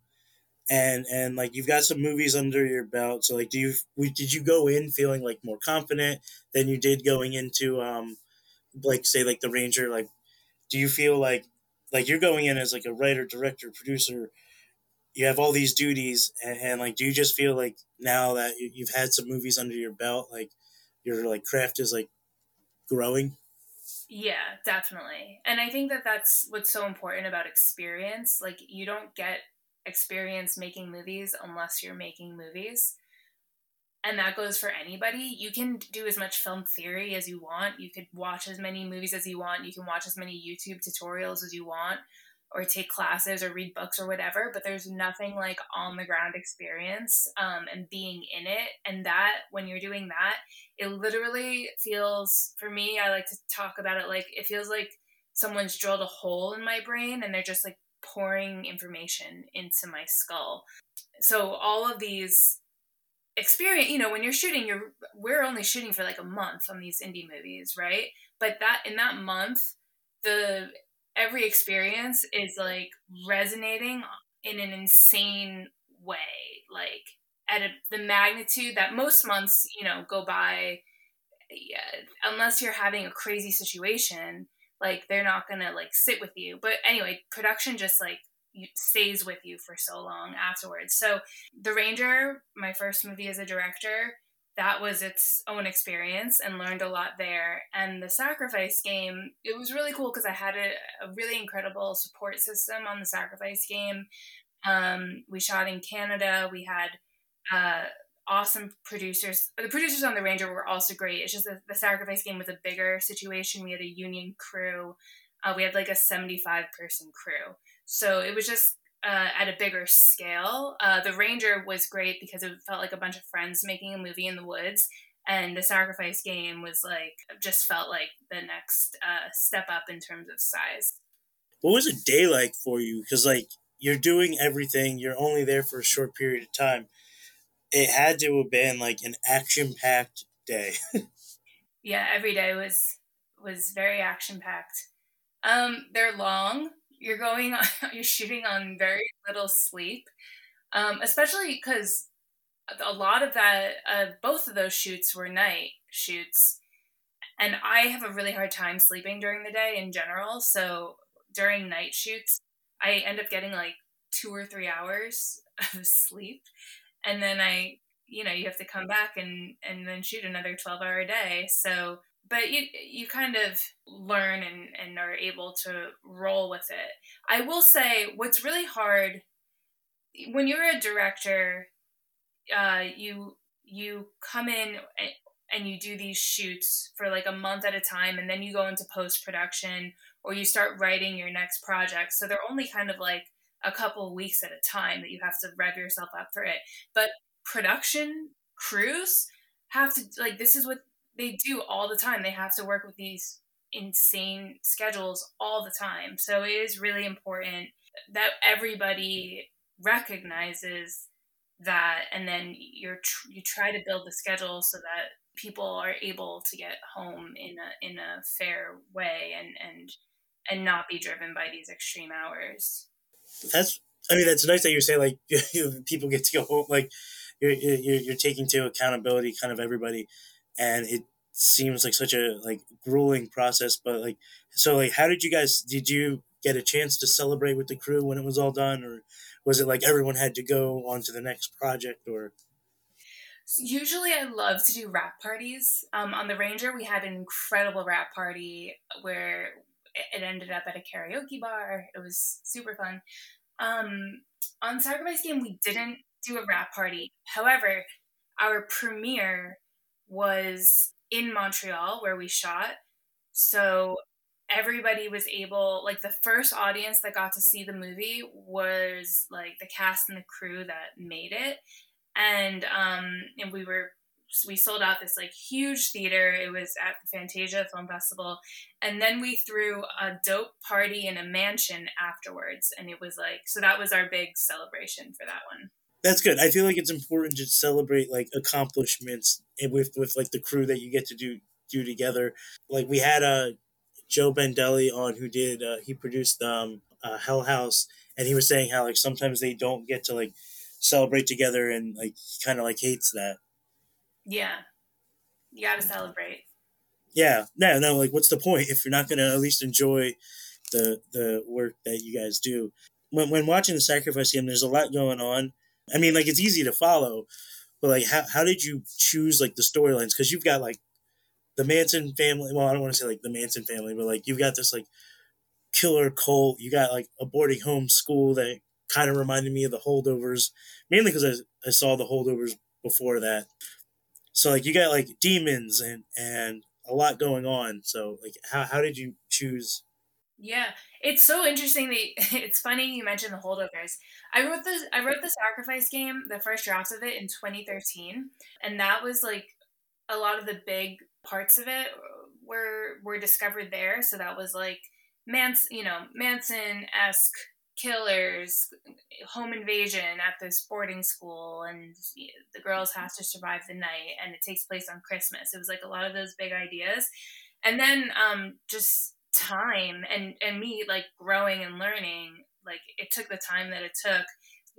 and and like you've got some movies under your belt so like do you did you go in feeling like more confident than you did going into um like say like the ranger like do you feel like like you're going in as like a writer director producer you have all these duties and, and like do you just feel like now that you've had some movies under your belt like your like craft is like growing? Yeah definitely and i think that that's what's so important about experience like you don't get experience making movies unless you're making movies. And that goes for anybody. You can do as much film theory as you want. You could watch as many movies as you want. You can watch as many YouTube tutorials as you want, or take classes or read books or whatever. But there's nothing like on the ground experience um, and being in it. And that, when you're doing that, it literally feels, for me, I like to talk about it like it feels like someone's drilled a hole in my brain and they're just like pouring information into my skull. So all of these experience, you know, when you're shooting, you're we're only shooting for like a month on these indie movies, right? But that in that month, the every experience is like resonating in an insane way, like at a, the magnitude that most months, you know, go by yeah, unless you're having a crazy situation like they're not gonna like sit with you. But anyway production just like stays with you for so long afterwards. So the ranger my first movie as a director that was its own experience and learned a lot there. And the sacrifice game it was really cool because i had a, a, really incredible support system on the sacrifice game. Um, we shot in canada. We had uh, awesome producers. The producers on The Ranger were also great. It's just that the Sacrifice game was a bigger situation. We had a union crew. Uh, we had like a 75 person crew. So it was just uh, at a bigger scale. Uh, the Ranger was great because it felt like a bunch of friends making a movie in the woods. And the Sacrifice game was like, just felt like the next uh, step up in terms of size. What was a day like for you? Because, like, you're doing everything, you're only there for a short period of time it had to have been like an action packed day. yeah, every day was was very action packed. Um, they're long. You're going on, you're shooting on very little sleep, um, especially because a lot of that, uh, both of those shoots were night shoots, and I have a really hard time sleeping during the day in general. So during night shoots, I end up getting like two or three hours of sleep, and then I, you know, you have to come back and and then shoot another twelve hour a day. So, but you you kind of learn and and are able to roll with it. I will say, what's really hard when you're a director, uh, you you come in and you do these shoots for like a month at a time and then you go into post production or you start writing your next project so they're only kind of like a couple weeks at a time that you have to rev yourself up for it. But production crews have to like this is what they do all the time. They have to work with these insane schedules all the time. So it is really important that everybody recognizes that and then you're tr- you try to build the schedule so that people are able to get home in a in a fair way and and and not be driven by these extreme hours. That's I mean that's nice that you say like people get to go home like you're, you're you're taking to accountability kind of everybody, and it seems like such a like grueling process. But like so like how did you guys did you get a chance to celebrate with the crew when it was all done or was it like everyone had to go on to the next project or Usually, I love to do wrap parties. Um, on the Ranger, we had an incredible wrap party where it ended up at a karaoke bar. It was super fun. Um, on Sacrifice Game, we didn't do a wrap party. However, our premiere was in Montreal where we shot. So everybody was able like the first audience that got to see the movie was like the cast and the crew that made it and um and we were we sold out this like huge theater. It was at the fantasia film festival. And then we threw a dope party in a mansion afterwards. And it was like so that was our big celebration for that one. That's good. I feel like it's important to celebrate like accomplishments with with like the crew that you get to do do together. Like we had a Joe Bandelli on who did uh, he produced um, uh, Hell House, and he was saying how like sometimes they don't get to like celebrate together, and like he kind of like hates that. Yeah, you got to celebrate. Yeah, no, no. Like, what's the point if you're not going to at least enjoy the the work that you guys do? When when watching the sacrifice game, there's a lot going on. I mean, like it's easy to follow, but like how how did you choose like the storylines? Because you've got like the Manson family. Well, I don't want to say like the Manson family, but like you've got this like killer cult. You got like a boarding home school that kind of reminded me of the holdovers, mainly because I, I saw the holdovers before that. So like you got like demons and and a lot going on. So like how how did you choose? Yeah, it's so interesting that it's funny you mentioned the holdovers. I wrote this I wrote the sacrifice game, the first draft of it in 2013, and that was like a lot of the big parts of it were were discovered there. So that was like Manson, you know, Manson esque killers, home invasion at this boarding school, and the girls have to survive the night, and it takes place on Christmas. It was like a lot of those big ideas, and then um, just time and and me like growing and learning. Like it took the time that it took.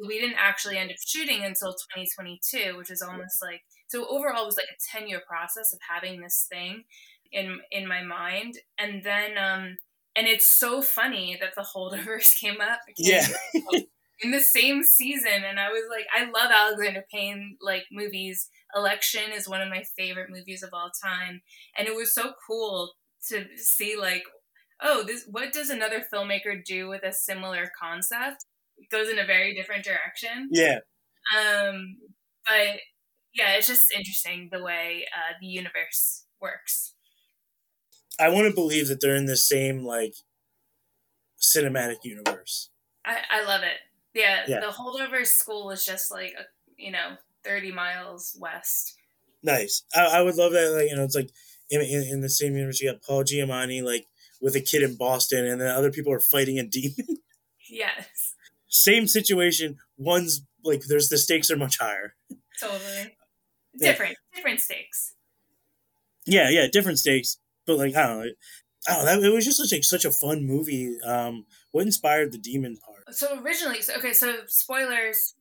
We didn't actually end up shooting until 2022, which is almost like so overall it was like a 10 year process of having this thing in in my mind and then um and it's so funny that the holdovers came up yeah. in the same season and i was like i love alexander payne like movies. Election is one of my favorite movies of all time. And it was so cool to see like oh this what does another filmmaker do with a similar concept? It goes in a very different direction. Yeah. Um but yeah, it's just interesting the way uh, the universe works. I want to believe that they're in the same like cinematic universe. I, I love it. Yeah, yeah, the holdover school is just like a, you know thirty miles west. Nice. I, I would love that. Like you know, it's like in, in, in the same universe you got Paul Giamatti like with a kid in Boston, and then other people are fighting a demon. yes. Same situation. One's like there's the stakes are much higher. Totally different yeah. different stakes. Yeah, yeah, different stakes. But like I don't know, I don't know. It was just such a such a fun movie. Um, what inspired the demon part? So originally, so, okay, so spoilers.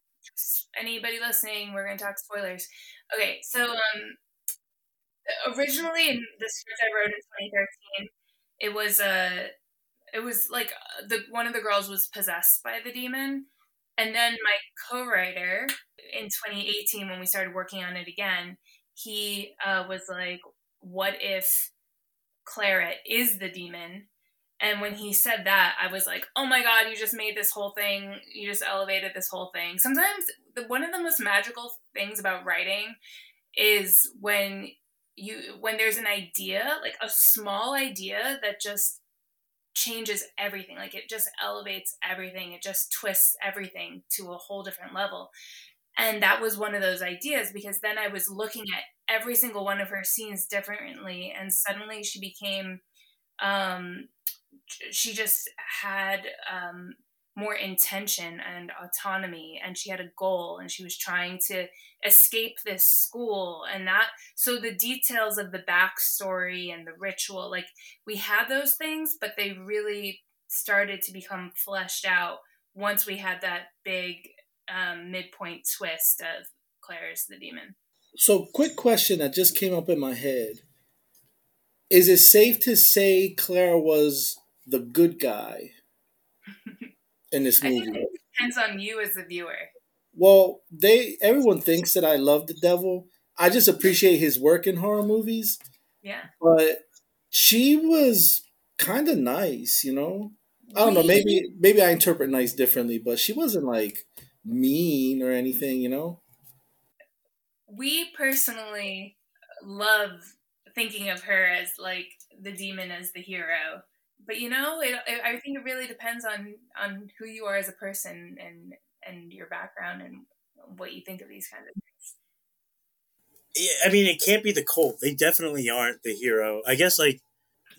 Anybody listening, we're gonna talk spoilers. Okay, so um, originally in the script I wrote in 2013, it was a, uh, it was like the one of the girls was possessed by the demon, and then my co-writer in 2018 when we started working on it again, he uh, was like, "What if Clara is the demon?" And when he said that, I was like, "Oh my god, you just made this whole thing. You just elevated this whole thing." Sometimes the, one of the most magical things about writing is when you when there's an idea, like a small idea that just changes everything. Like it just elevates everything. It just twists everything to a whole different level. And that was one of those ideas because then I was looking at every single one of her scenes differently and suddenly she became um she just had um more intention and autonomy and she had a goal and she was trying to escape this school and that so the details of the backstory and the ritual like we had those things but they really started to become fleshed out once we had that big um, midpoint twist of Claire's the demon. So, quick question that just came up in my head: Is it safe to say Claire was the good guy in this movie? it depends on you as the viewer. Well, they everyone thinks that I love the devil. I just appreciate his work in horror movies, Yeah. but she was kind of nice, you know. I don't know, maybe maybe I interpret nice differently, but she wasn't like mean or anything, you know. we personally love thinking of her as like the demon as the hero but you know it, it, i think it really depends on on who you are as a person and and your background and what you think of these kinds of things Yeah, I mean, it can't be the cult. They definitely aren't the hero. I guess like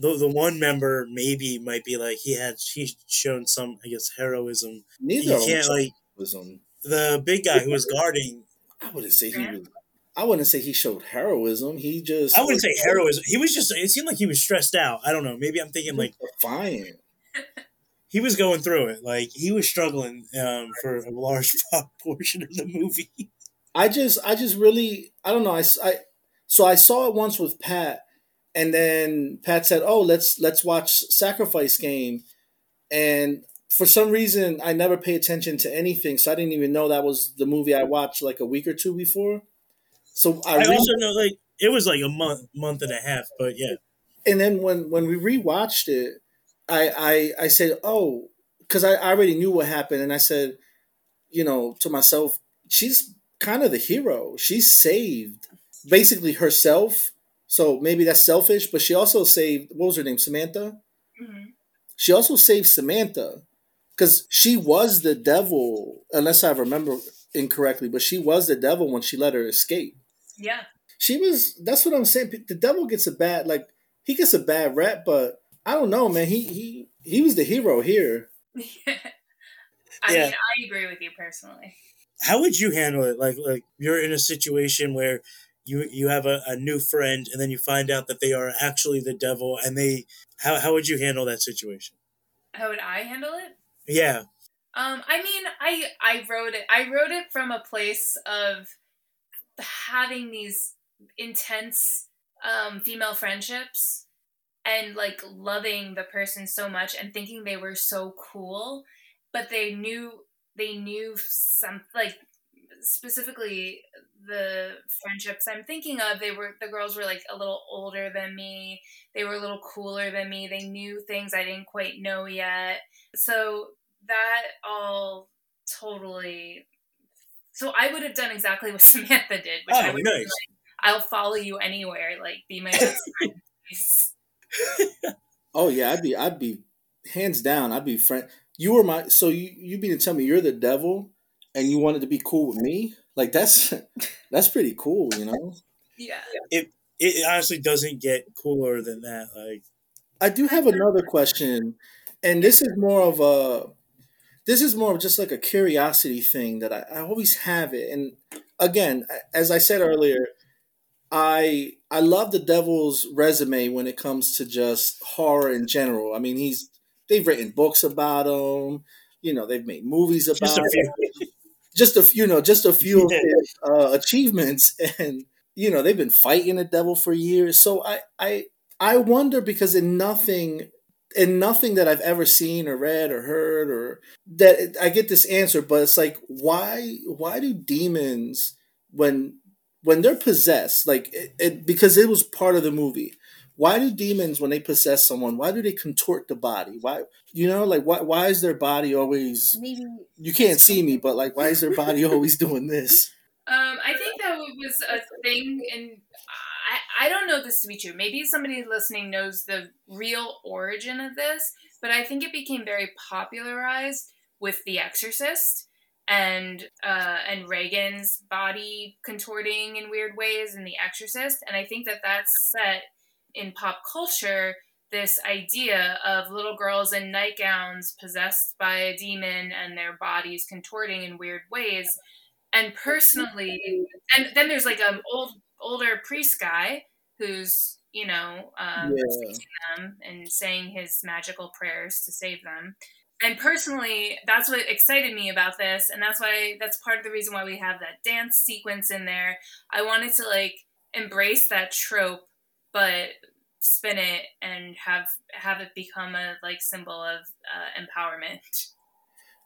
the the one member maybe might be like he had he's shown some I guess heroism. Neither You can't like was um. the big guy who was guarding. I wouldn't say he was. I wouldn't say he showed heroism. He just I wouldn't say heroism. He was just. It seemed like he was stressed out. I don't know. Maybe I'm thinking like defiant. he was going through it. Like he was struggling um, for a large portion of the movie. I just, I just really, I don't know. I, I, so I saw it once with Pat, and then Pat said, "Oh, let's let's watch Sacrifice Game," and for some reason I never pay attention to anything, so I didn't even know that was the movie I watched like a week or two before. So I, I re- also know like it was like a month, month and a half. But yeah, and then when when we rewatched it, I I I said, "Oh," because I, I already knew what happened, and I said, you know, to myself, she's kind of the hero. She saved basically herself. So maybe that's selfish, but she also saved what was her name, Samantha. Mhm. She also saved Samantha because she was the devil, unless I remember incorrectly. But she was the devil when she let her escape. yeah She was. That's what I'm saying. The devil gets a bad like he gets a bad rep, but I don't know, man. He he he was the hero here. i Yeah. mean i agree with you personally how would you handle it? Like like you're in a situation where you you have a, a new friend and then you find out that they are actually the devil and they how how would you handle that situation? how would i handle it Yeah. Um, I mean, I I wrote it. I wrote it from a place of having these intense um, female friendships and like loving the person so much and thinking they were so cool, but they knew they knew some like specifically the friendships I'm thinking of. They were the girls were like a little older than me. They were a little cooler than me. They knew things I didn't quite know yet. So that all totally. So I would have done exactly what Samantha did, which oh, I Oh, would be nice. like, I'll follow you anywhere. Like, be my best friend. Oh yeah, I'd be I'd be hands down. I'd be friend. You were my so you you mean to tell me you're the devil and you wanted to be cool with me? Like that's that's pretty cool, you know. yeah. It it honestly doesn't get cooler than that. Like I do have another question, and this is more of a this is more of just like a curiosity thing that I, I always have it. And again, as I said earlier, I I love the Devil's resume when it comes to just horror in general. I mean, he's they've written books about him. You know, they've made movies about just a him. Just a few, you know, just a few of his uh, achievements, and you know, they've been fighting the devil for years. So I I I wonder because in nothing in nothing that I've ever seen or read or heard or that I get this answer, but it's like why why do demons when when they're possessed like it, it because it was part of the movie why do demons when they possess someone why do they contort the body why you know like why why is their body always Maybe you can't see me but like why is their body always doing this Um, I think that was a thing, and I, I don't know this to be true. Maybe somebody listening knows the real origin of this, but I think it became very popularized with The Exorcist and uh, and Regan's body contorting in weird ways in The Exorcist, and I think that that's set in pop culture this idea of little girls in nightgowns possessed by a demon and their bodies contorting in weird ways and personally and then there's like an old older priest guy who's you know um Yeah. them and saying his magical prayers to save them and personally, that's what excited me about this, and that's why that's part of the reason why we have that dance sequence in there. I wanted to like embrace that trope, but spin it and have have it become a like symbol of uh, empowerment.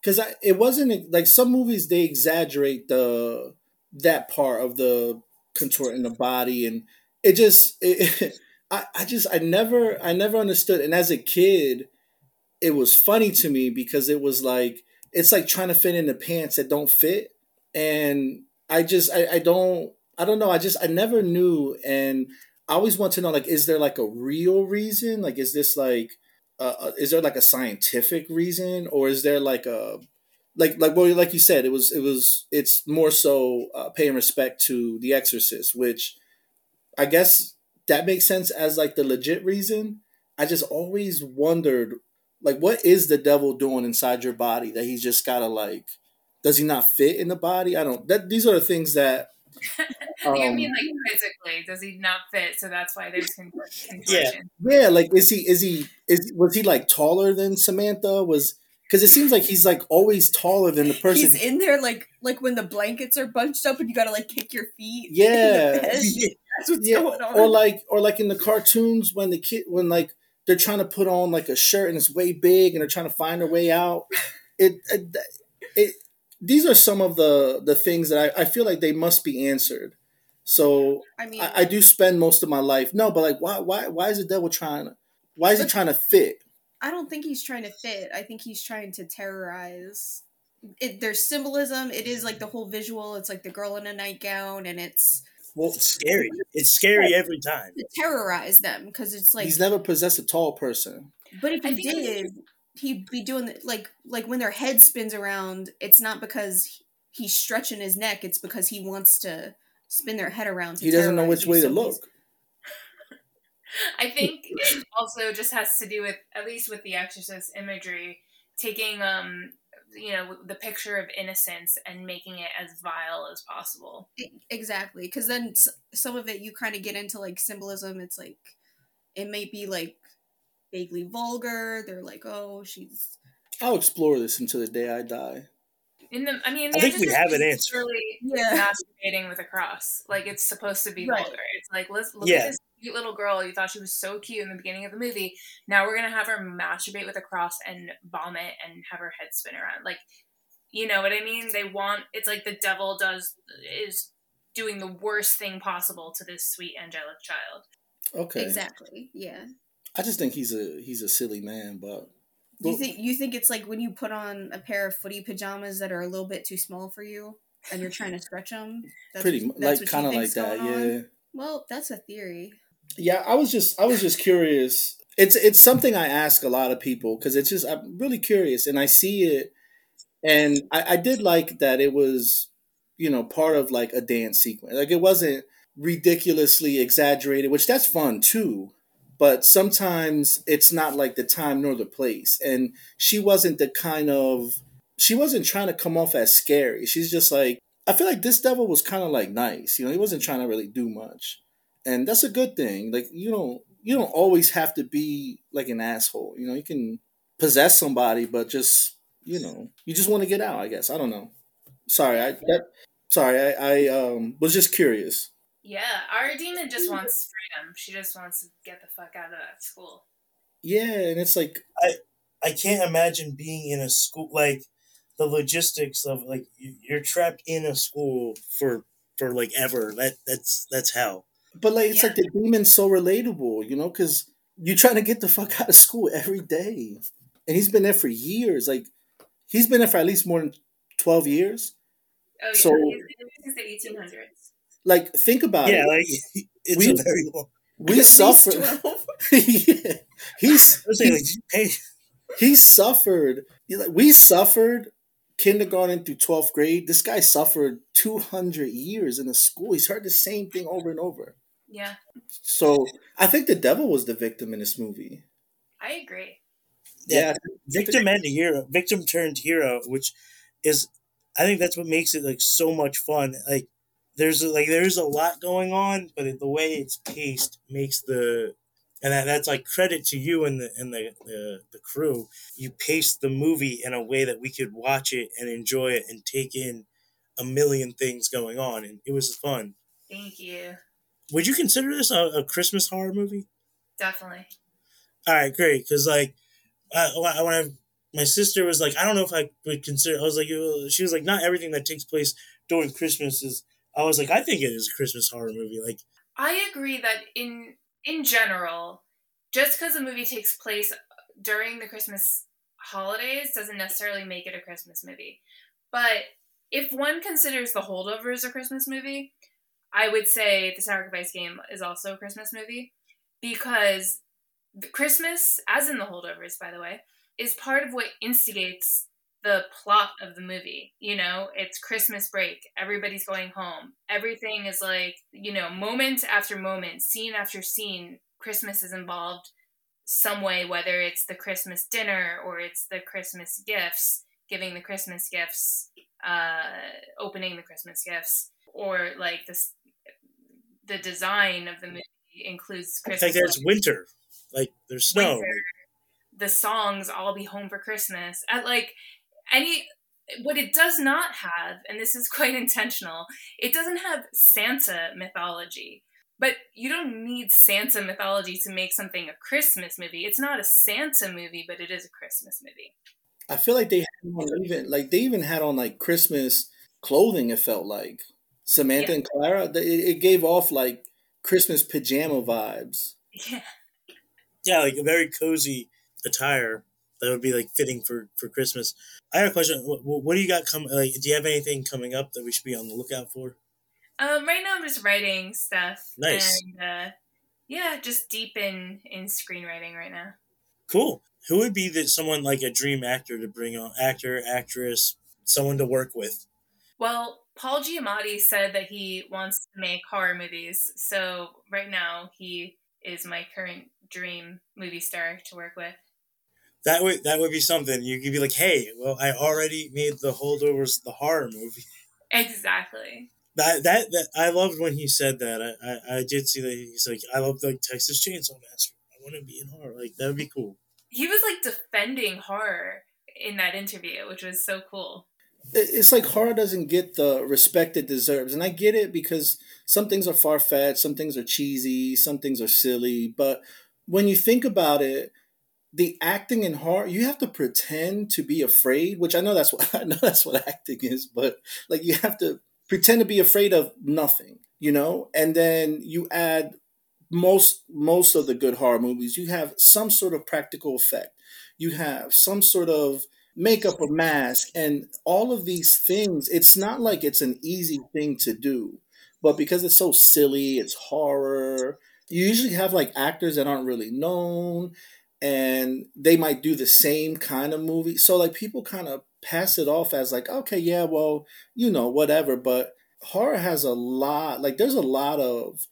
Because it wasn't like some movies they exaggerate the that part of the contorting the body, and it just it, I I just I never I never understood, and as a kid it was funny to me because it was like it's like trying to fit in the pants that don't fit. And i just I, I don't i don't know. I just i never knew. And i always want to know like is there like a real reason? Like is this like uh, uh is there like a scientific reason? Or is there like a like like well like you said it was it was it's more so uh, paying respect to the exorcist which i guess that makes sense as like the legit reason. I just always wondered like what is the devil doing inside your body that he's just gotta like does he not fit in the body? I don't that these are the things that um, you mean like physically does he not fit so that's why there's contortion yeah yeah like is he is he is was he like taller than samantha was because it seems like he's like always taller than the person he's in there like like when the blankets are bunched up and you gotta like kick your feet yeah, yeah. yeah. or like or like in the cartoons when the kid when like they're trying to put on like a shirt and it's way big and they're trying to find their way out. It, it, it these are some of the the things that I, I feel like they must be answered. So I mean, I, I do spend most of my life no, but like why why why is the devil trying to why is he trying to fit? I don't think he's trying to fit. I think he's trying to terrorize. It, there's symbolism. It is like the whole visual. It's like the girl in a nightgown, and it's well, it's scary. It's scary every time. To terrorize them because it's like he's never possessed a tall person. But if he did, he'd be doing the, like like when their head spins around. It's not because he's stretching his neck. It's because he wants to spin their head around. he doesn't know which way to look. I think it also just has to do with at least with the Exorcist imagery, taking um you know the picture of innocence and making it as vile as possible exactly because then some of it you kind of get into like symbolism it's like it may be like vaguely vulgar they're like oh she's i'll explore this until the day i die in the i mean i think we have an answer really yeah. masturbating with a cross like it's supposed to be right. vulgar it's like let's look yeah. at this cute little girl. You thought she was so cute in the beginning of the movie. Now we're gonna have her masturbate with a cross and vomit and have her head spin around. Like, you know what I mean? They want it's like the devil does is doing the worst thing possible to this sweet angelic child. Okay. Exactly. Yeah. I just think he's a he's a silly man, but you think you think it's like when you put on a pair of footy pajamas that are a little bit too small for you, and you're trying to stretch them? That's Pretty what, like kind of like that, yeah. On? Well, that's a theory. Yeah, I was just I was just curious. It's it's something I ask a lot of people because it's just I'm really curious and I see it, and I, I did like that it was you know part of like a dance sequence. Like it wasn't ridiculously exaggerated, which that's fun too. But sometimes it's not like the time nor the place. And she wasn't the kind of she wasn't trying to come off as scary. She's just like I feel like this devil was kind of like nice. You know, he wasn't trying to really do much and that's a good thing. Like you don't you don't always have to be like an asshole. You know, you can possess somebody, but just you know, you just want to get out. I guess I don't know. Sorry, I that, sorry I, I um was just curious. Yeah, our demon just wants freedom. She just wants to get the fuck out of that school. Yeah, and it's like I I can't imagine being in a school like the logistics of like you're trapped in a school for for like ever. That that's that's hell. But like, it's yeah. like the demon's so relatable, you know, because you're trying to get the fuck out of school every day, and he's been there for years. Like, he's been there for at least more than twelve years. Oh yeah, so, since the eighteen hundreds. Like, think about yeah, it. Yeah, like it's we, a very long. We suffered. yeah, he's he, he suffered. Like, we suffered kindergarten through 12th grade. This guy suffered 200 years in a school. He's heard the same thing over and over. Yeah. So I think the devil was the victim in this movie. I agree. Yeah, victim and hero, victim turned hero, which is, I think that's what makes it like so much fun. Like there's like there's a lot going on, but the way it's paced makes the and that, that's like credit to you and the and the, the the crew. You paced the movie in a way that we could watch it and enjoy it and take in a million things going on, and it was fun. Thank you. Would you consider this a, a Christmas horror movie? Definitely. All right, great. Because like, I, when I my sister was like, I don't know if I would consider. I was like, she was like, not everything that takes place during Christmas is. I was like, I think it is a Christmas horror movie. Like, I agree that in in general, just because a movie takes place during the Christmas holidays doesn't necessarily make it a Christmas movie. But if one considers The Holdovers a Christmas movie, I would say The Sacrifice Game is also a Christmas movie because Christmas, as in The Holdovers, by the way, is part of what instigates the plot of the movie. You know, it's Christmas break, everybody's going home. Everything is like, you know, moment after moment, scene after scene, Christmas is involved some way, whether it's the Christmas dinner or it's the Christmas gifts, giving the Christmas gifts, uh, opening the Christmas gifts, or like this, the design of the movie includes Christmas. Like there's winter, like there's snow. Winter, the songs "I'll Be Home for Christmas" at like any what it does not have, and this is quite intentional, it doesn't have Santa mythology. But you don't need Santa mythology to make something a Christmas movie. It's not a Santa movie, but it is a Christmas movie. I feel like they had on even like they even had on like Christmas clothing. It felt like Samantha yeah. and Clara. It, it gave off like Christmas pajama vibes. Yeah, yeah, like a very cozy attire that would be like fitting for for Christmas. I have a question. What, what do you got coming? Like, do you have anything coming up that we should be on the lookout for? Um, right now I'm just writing stuff. Nice. And uh, yeah, just deep in in screenwriting right now. Cool. Who would be the, someone like a dream actor to bring on? Actor, actress, someone to work with. Well, Paul Giamatti said that he wants to make horror movies. So right now he is my current dream movie star to work with that would that would be something you could be like, hey, well, I already made the holdovers the horror movie. Exactly. That that that I loved when he said that. I I, I did see that he's like, I love like Texas Chainsaw Massacre. I want to be in horror. Like that would be cool. He was like defending horror in that interview, which was so cool. It's like horror doesn't get the respect it deserves, and I get it because some things are far fetched, some things are cheesy, some things are silly. But when you think about it, the acting in horror, you have to pretend to be afraid, which I know that's what I know that's what acting is, but like you have to pretend to be afraid of nothing, you know? And then you add most most of the good horror movies, you have some sort of practical effect. You have some sort of makeup or mask and all of these things. It's not like it's an easy thing to do, but because it's so silly, it's horror. You usually have like actors that aren't really known and they might do the same kind of movie. So like people kind of pass it off as like, okay, yeah, well, you know, whatever. But horror has a lot, like there's a lot of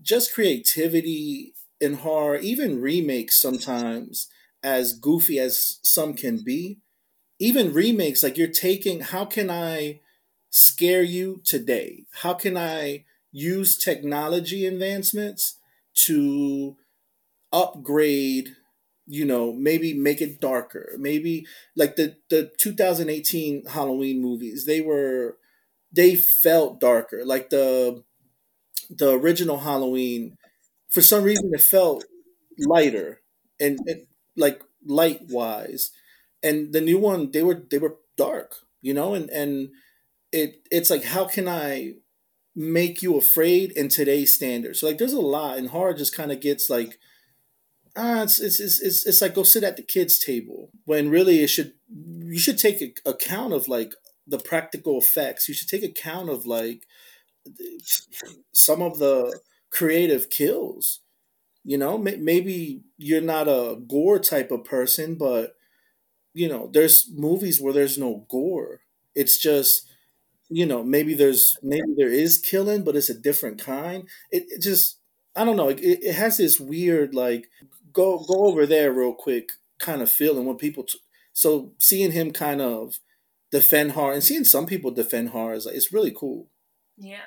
just creativity in horror, even remakes sometimes, as goofy as some can be. Even remakes, like you're taking, how can I scare you today? How can I use technology advancements to upgrade you know maybe make it darker. Maybe like the the 2018 halloween movies they were they felt darker. Like the the original halloween for some reason it felt lighter and, and like light wise and the new one they were they were dark you know and and it it's like how can i make you afraid in today's standards? So like there's a lot and horror just kind of gets like ah, it's, it's, it's, it's, like go sit at the kids' table when really it should you should take account of like the practical effects. You should take account of like some of the creative kills. You know, maybe you're not a gore type of person, but you know, there's movies where there's no gore. It's just you know maybe there's maybe there is killing, but it's a different kind. It, it just I don't know. It, it has this weird like go go over there real quick kind of feeling when people t- so seeing him kind of defend horror and seeing some people defend horror is like it's really cool yeah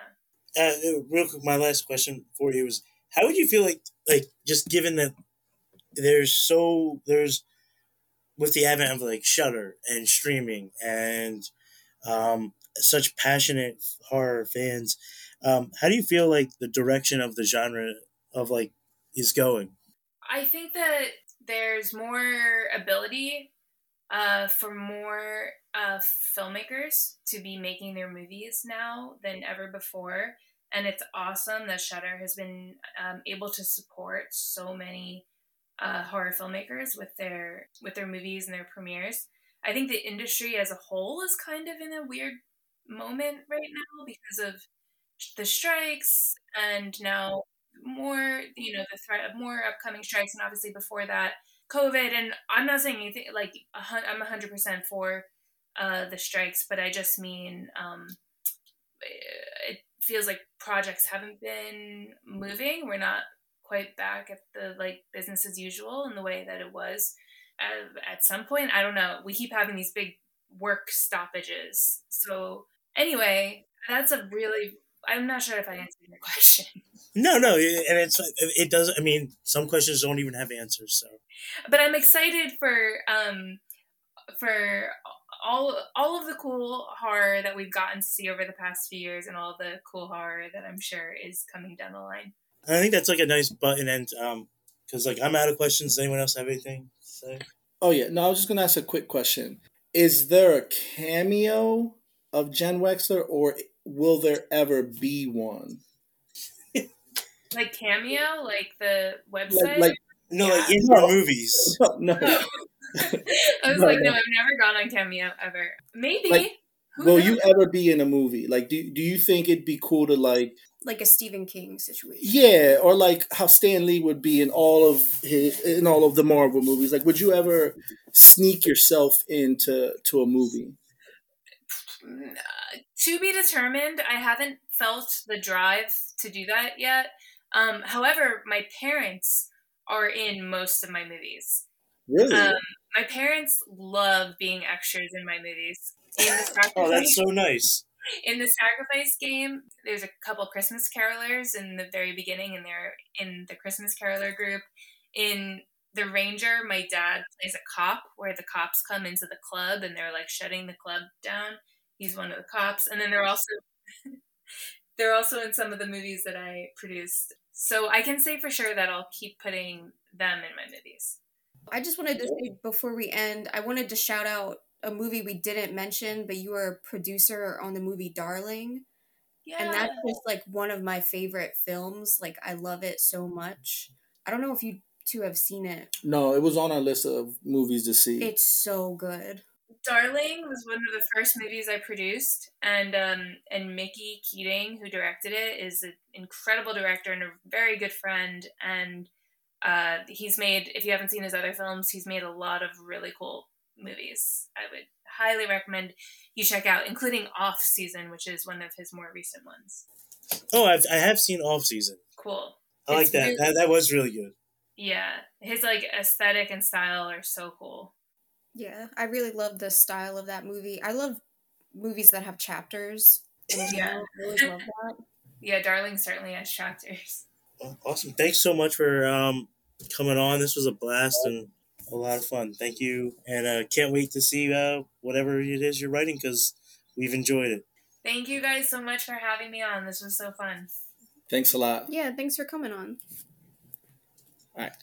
uh, real quick my last question for you is How would you feel like like just given that there's so there's with the advent of like Shudder and streaming and um, such passionate horror fans, um, how do you feel like the direction of the genre of like is going? I think that there's more ability uh, for more uh, filmmakers to be making their movies now than ever before. And it's awesome that Shudder has been um, able to support so many uh, horror filmmakers with their with their movies and their premieres. I think the industry as a whole is kind of in a weird moment right now because of the strikes and now more you know the threat of more upcoming strikes and obviously before that covid. And i'm not saying anything like i'm 100% for uh, the strikes but i just mean um, it feels like projects haven't been moving. We're not quite back at the like business as usual in the way that it was at, at some point. I don't know. We keep having these big work stoppages. So anyway that's a really i'm not sure if i answered your question no no and it's it does i mean some questions don't even have answers so but i'm excited for um for all all of the cool horror that we've gotten to see over the past few years and all the cool horror that i'm sure is coming down the line I think that's like a nice button end um because like I'm out of questions. Does anyone else have anything to say? Oh yeah, no, I was just gonna ask a quick question. Is there a cameo of Jenn Wexler, or will there ever be one? Like cameo, like the website. Like, like no, yeah. like in no. movies. No, no. I was no, like, no, I've never gone on cameo ever. Maybe. Like, will knows? you ever be in a movie? Like, do do you think it'd be cool to like like a Stephen King situation. Yeah, or like how Stan Lee would be in all of his in all of the Marvel movies. Like, would you ever sneak yourself into to a movie? Uh, to be determined. I haven't felt the drive to do that yet. Um, however, my parents are in most of my movies. Really? Um, my parents love being extras in my movies. In the oh, that's so nice in the sacrifice game, there's a couple Christmas carolers in the very beginning, and they're in the Christmas caroler group. In the Ranger, my dad plays a cop, where the cops come into the club and they're like shutting the club down. He's one of the cops, and then they're also they're also in some of the movies that I produced. So I can say for sure that I'll keep putting them in my movies. I just wanted to say before we end, I wanted to shout out a movie we didn't mention, but you were a producer on the movie Darling. Yeah. And that's just like one of my favorite films. Like I love it so much. I don't know if you two have seen it. No, it was on our list of movies to see. It's so good. Darling was one of the first movies I produced, and um, and Mickey Keating, who directed it, is an incredible director and a very good friend. And uh, he's made, if you haven't seen his other films, he's made a lot of really cool movies I would highly recommend you check out, including Off Season, which is one of his more recent ones. Oh, I've, I have seen Off Season. Cool. I it's like that. Really, that. That was really good. Yeah, his like aesthetic and style are so cool. Yeah, I really love the style of that movie. I love movies that have chapters. yeah, I always love that. Yeah, Darling certainly has chapters. Awesome! Thanks so much for um, coming on. This was a blast, and a lot of fun. Thank you, and uh, can't wait to see uh, whatever it is you're writing because we've enjoyed it. Thank you guys so much for having me on. This was so fun. Thanks a lot. Yeah, thanks for coming on. All right.